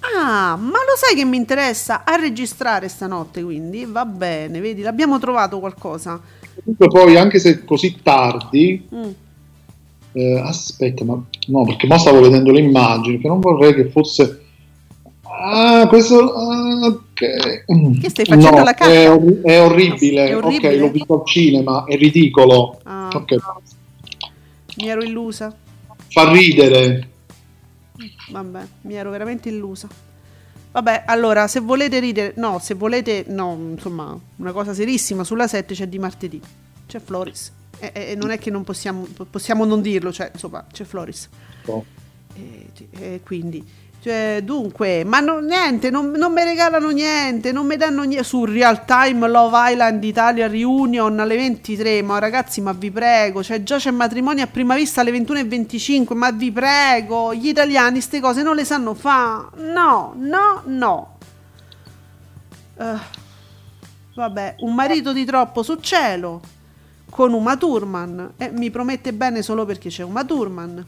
Ah, ma lo sai che mi interessa a registrare stanotte, quindi va bene, vedi, l'abbiamo trovato qualcosa.
Comunque poi, anche se così tardi,
Mm.
eh, aspetta, ma no, perché mo stavo vedendo le immagini, che non vorrei che fosse... Ah, questo... ah, ok.
Che stai facendo
No,
la cacca?
È, orri- è orribile.
È orribile?
ok, l'ho visto al cinema, è ridicolo.
Ah.
Ok,
Mi ero illusa.
fa ridere.
Vabbè, mi ero veramente illusa. Vabbè, allora, se volete ridere, no, se volete, no, insomma, una cosa serissima, sulla 7 c'è di martedì, c'è Floris. E, e- e non è che non possiamo, possiamo non dirlo, cioè, insomma, c'è Floris.
No.
E, e quindi, cioè, dunque, ma non, niente, non, non mi regalano niente, non mi danno niente su Real Time Love Island Italia Reunion alle 23, ma ragazzi, ma vi prego, cioè già c'è matrimonio a prima vista alle 21.25, ma vi prego, gli italiani ste cose non le sanno fa, no, no, no. Eh, vabbè, un marito di troppo su cielo con Uma Thurman e mi promette bene solo perché c'è Uma Thurman.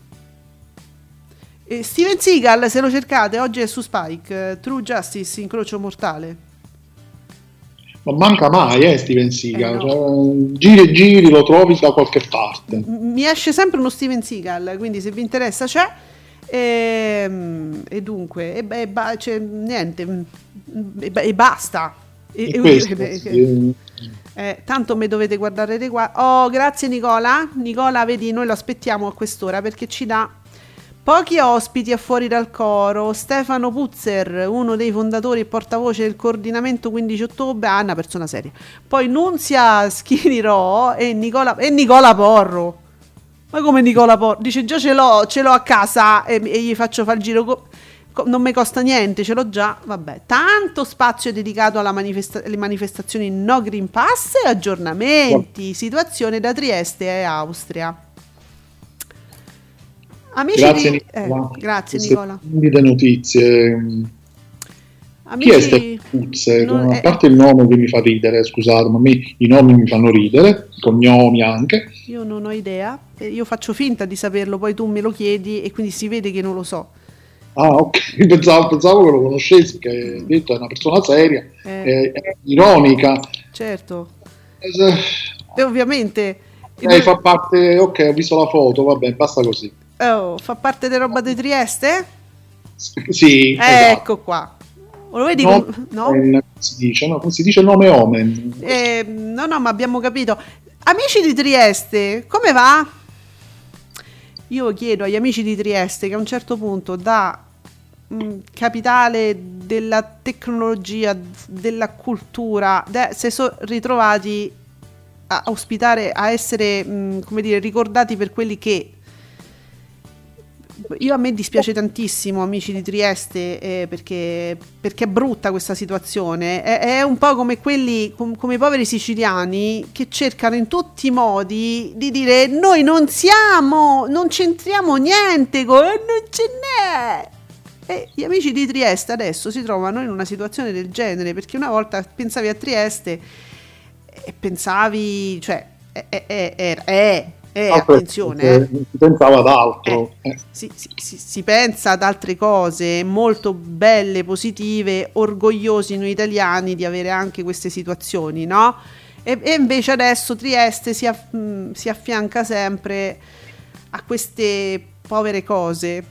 E Steven Seagal, se lo cercate, oggi è su Spike, eh, True Justice, incrocio mortale.
Ma manca mai, eh, Steven Seagal.
Eh, no.
Cioè, giri e giri, lo trovi da qualche parte.
Mi esce sempre uno Steven Seagal, quindi se vi interessa c'è. Ehm, E, dunque, e, e ba- cioè, niente, e, e basta. E-
E
e-
questo,
e-
sì.
eh, tanto me dovete guardare di qua. Oh, grazie Nicola. Nicola, vedi, noi lo aspettiamo a quest'ora perché ci dà pochi ospiti a fuori dal coro. Stefano Puzzer, uno dei fondatori e portavoce del coordinamento 15 ottobre, ah, una persona seria. Poi Nunzia Schirò e Nicola, e Nicola Porro. Ma come Nicola Porro? Dice già ce l'ho, ce l'ho a casa e, e gli faccio fare il giro. co- co- non mi costa niente, ce l'ho già, vabbè. Tanto spazio dedicato alla manifesta- alle manifestazioni no Green Pass e aggiornamenti, situazione da Trieste e Austria. Amici
Grazie
di...
Nicola.
eh, grazie Nicola.
splendide notizie. Chi
Amici...
è Stefano Puzze?
non-
A
eh,
parte il nome che mi fa ridere, scusate, ma me i nomi mi fanno ridere, i cognomi anche.
Io non ho idea, eh, io faccio finta di saperlo, poi tu me lo chiedi e quindi si vede che non lo so.
Ah, ok, pensavo, pensavo che lo conoscessi, che hai detto è una persona seria,
Eh.
è, è ironica.
Certo.
Eh,
E ovviamente
eh, fa parte, ok, ho visto la foto, vabbè, basta così.
Oh, fa parte della roba di Trieste?
Sì, esatto.
Ecco qua. Lo vedi?
No,
no?
Omen, si dice, no? Si dice il nome Omen.
Eh, no, no, ma abbiamo capito. Amici di Trieste, come va? Io chiedo agli amici di Trieste che a un certo punto da mh, capitale della tecnologia, della cultura, de- si sono ritrovati a ospitare, a essere, mh, come dire, ricordati per quelli che io a me dispiace tantissimo, amici di Trieste, eh, perché, perché è brutta questa situazione. È, è un po' come quelli, com- come i poveri siciliani che cercano in tutti i modi di dire noi non siamo, non c'entriamo niente, con, non ce n'è. E gli amici di Trieste adesso si trovano in una situazione del genere, perché una volta pensavi a Trieste e pensavi, cioè, è, è, è, è,
Altro-
attenzione, eh.
eh, Si pensava ad altro. eh.
si, si- si- si pensa ad altre cose molto belle, positive, orgogliosi noi italiani di avere anche queste situazioni, no? E, e invece adesso Trieste si, aff- mh, si affianca sempre a queste povere cose.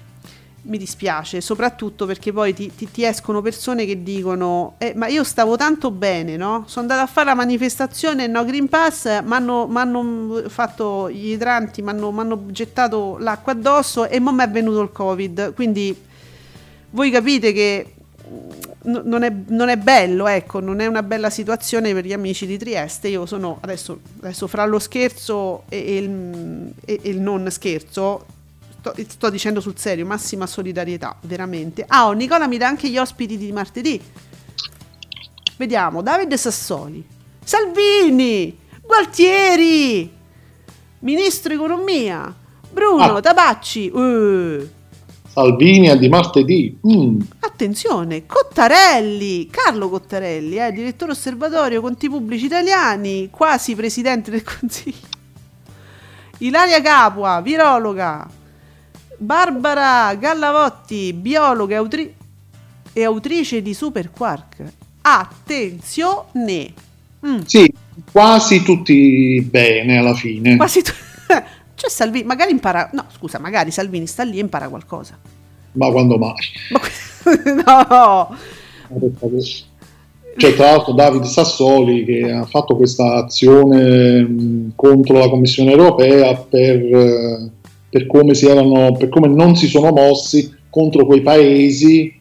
Mi dispiace, soprattutto perché poi ti, ti- ti escono persone che dicono: "Eh, Ma io stavo tanto bene, no? Sono andata a fare la manifestazione no Green Pass, mi hanno fatto gli idranti, mi hanno gettato l'acqua addosso e mo mi è venuto il Covid. Quindi voi capite che non è, non è bello, ecco, non è una bella situazione per gli amici di Trieste. Io sono adesso, adesso fra lo scherzo e, e il, e- e il non scherzo, sto, sto dicendo sul serio, massima solidarietà, veramente. Ah, oh, Nicola mi dà anche gli ospiti di martedì. Vediamo, Davide Sassoli, Salvini, Gualtieri, Ministro Economia, Bruno
Ah.
Tabacci. eh.
Salvini è di martedì. Mm.
Attenzione, Cottarelli, Carlo Cottarelli, eh, direttore osservatorio conti pubblici italiani, quasi presidente del consiglio. Ilaria Capua, virologa. Barbara Gallavotti, biologa e, autri- e autrice di Super Quark. Attenzione! Mm,
Sì, quasi tutti bene alla fine.
quasi tu- C'è Salvini, magari impara... No, scusa, magari Salvini sta lì e impara qualcosa.
Ma quando mai?
Ma no!
C'è tra l'altro Davide Sassoli che ha fatto questa azione mh, contro la Commissione europea per, eh, per come si erano, per come non si sono mossi contro quei paesi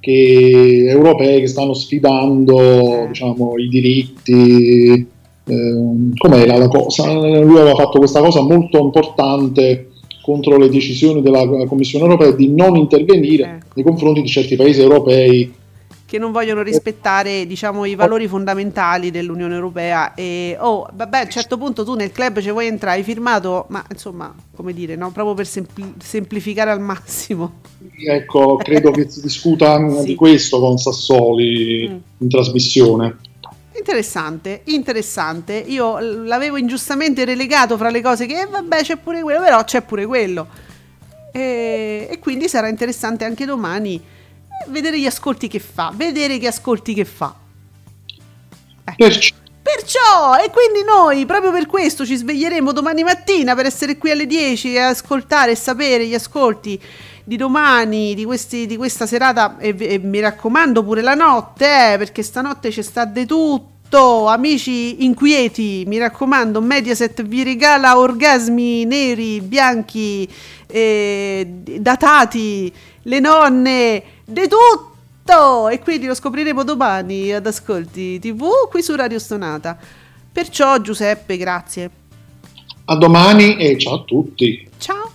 che- europei che stanno sfidando diciamo, i diritti. ehm, com'era la cosa? Lui aveva fatto questa cosa molto importante contro le decisioni della Commissione europea di non intervenire
Eh.
nei confronti di certi paesi europei
che non vogliono rispettare diciamo i valori fondamentali dell'Unione Europea e oh vabbè a un certo punto tu nel club ci vuoi entrare hai firmato ma insomma come dire no proprio per sempli- semplificare al massimo
Ecco, credo che si discuta
Sì.
di questo con Sassoli
Mm.
in trasmissione.
interessante interessante io l'avevo ingiustamente relegato fra le cose che eh, vabbè c'è pure quello però c'è pure quello e, e quindi sarà interessante anche domani vedere gli ascolti che fa vedere che ascolti che fa.
Perciò,
Perciò, e quindi noi proprio per questo ci sveglieremo domani mattina per essere qui alle 10 e ascoltare e sapere gli ascolti di domani, di, questi, di questa serata e, e mi raccomando pure la notte, eh, perché stanotte c'è sta di tutto, amici inquieti, mi raccomando, Mediaset vi regala orgasmi neri, bianchi, eh, datati, le nonne, di tutto! E quindi lo scopriremo domani ad Ascolti TV qui su Radio Stonata. Perciò Giuseppe, grazie.
A domani e ciao a tutti.
Ciao.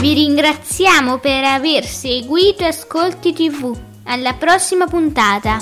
Vi ringraziamo per aver seguito Ascolti TV. Alla prossima puntata!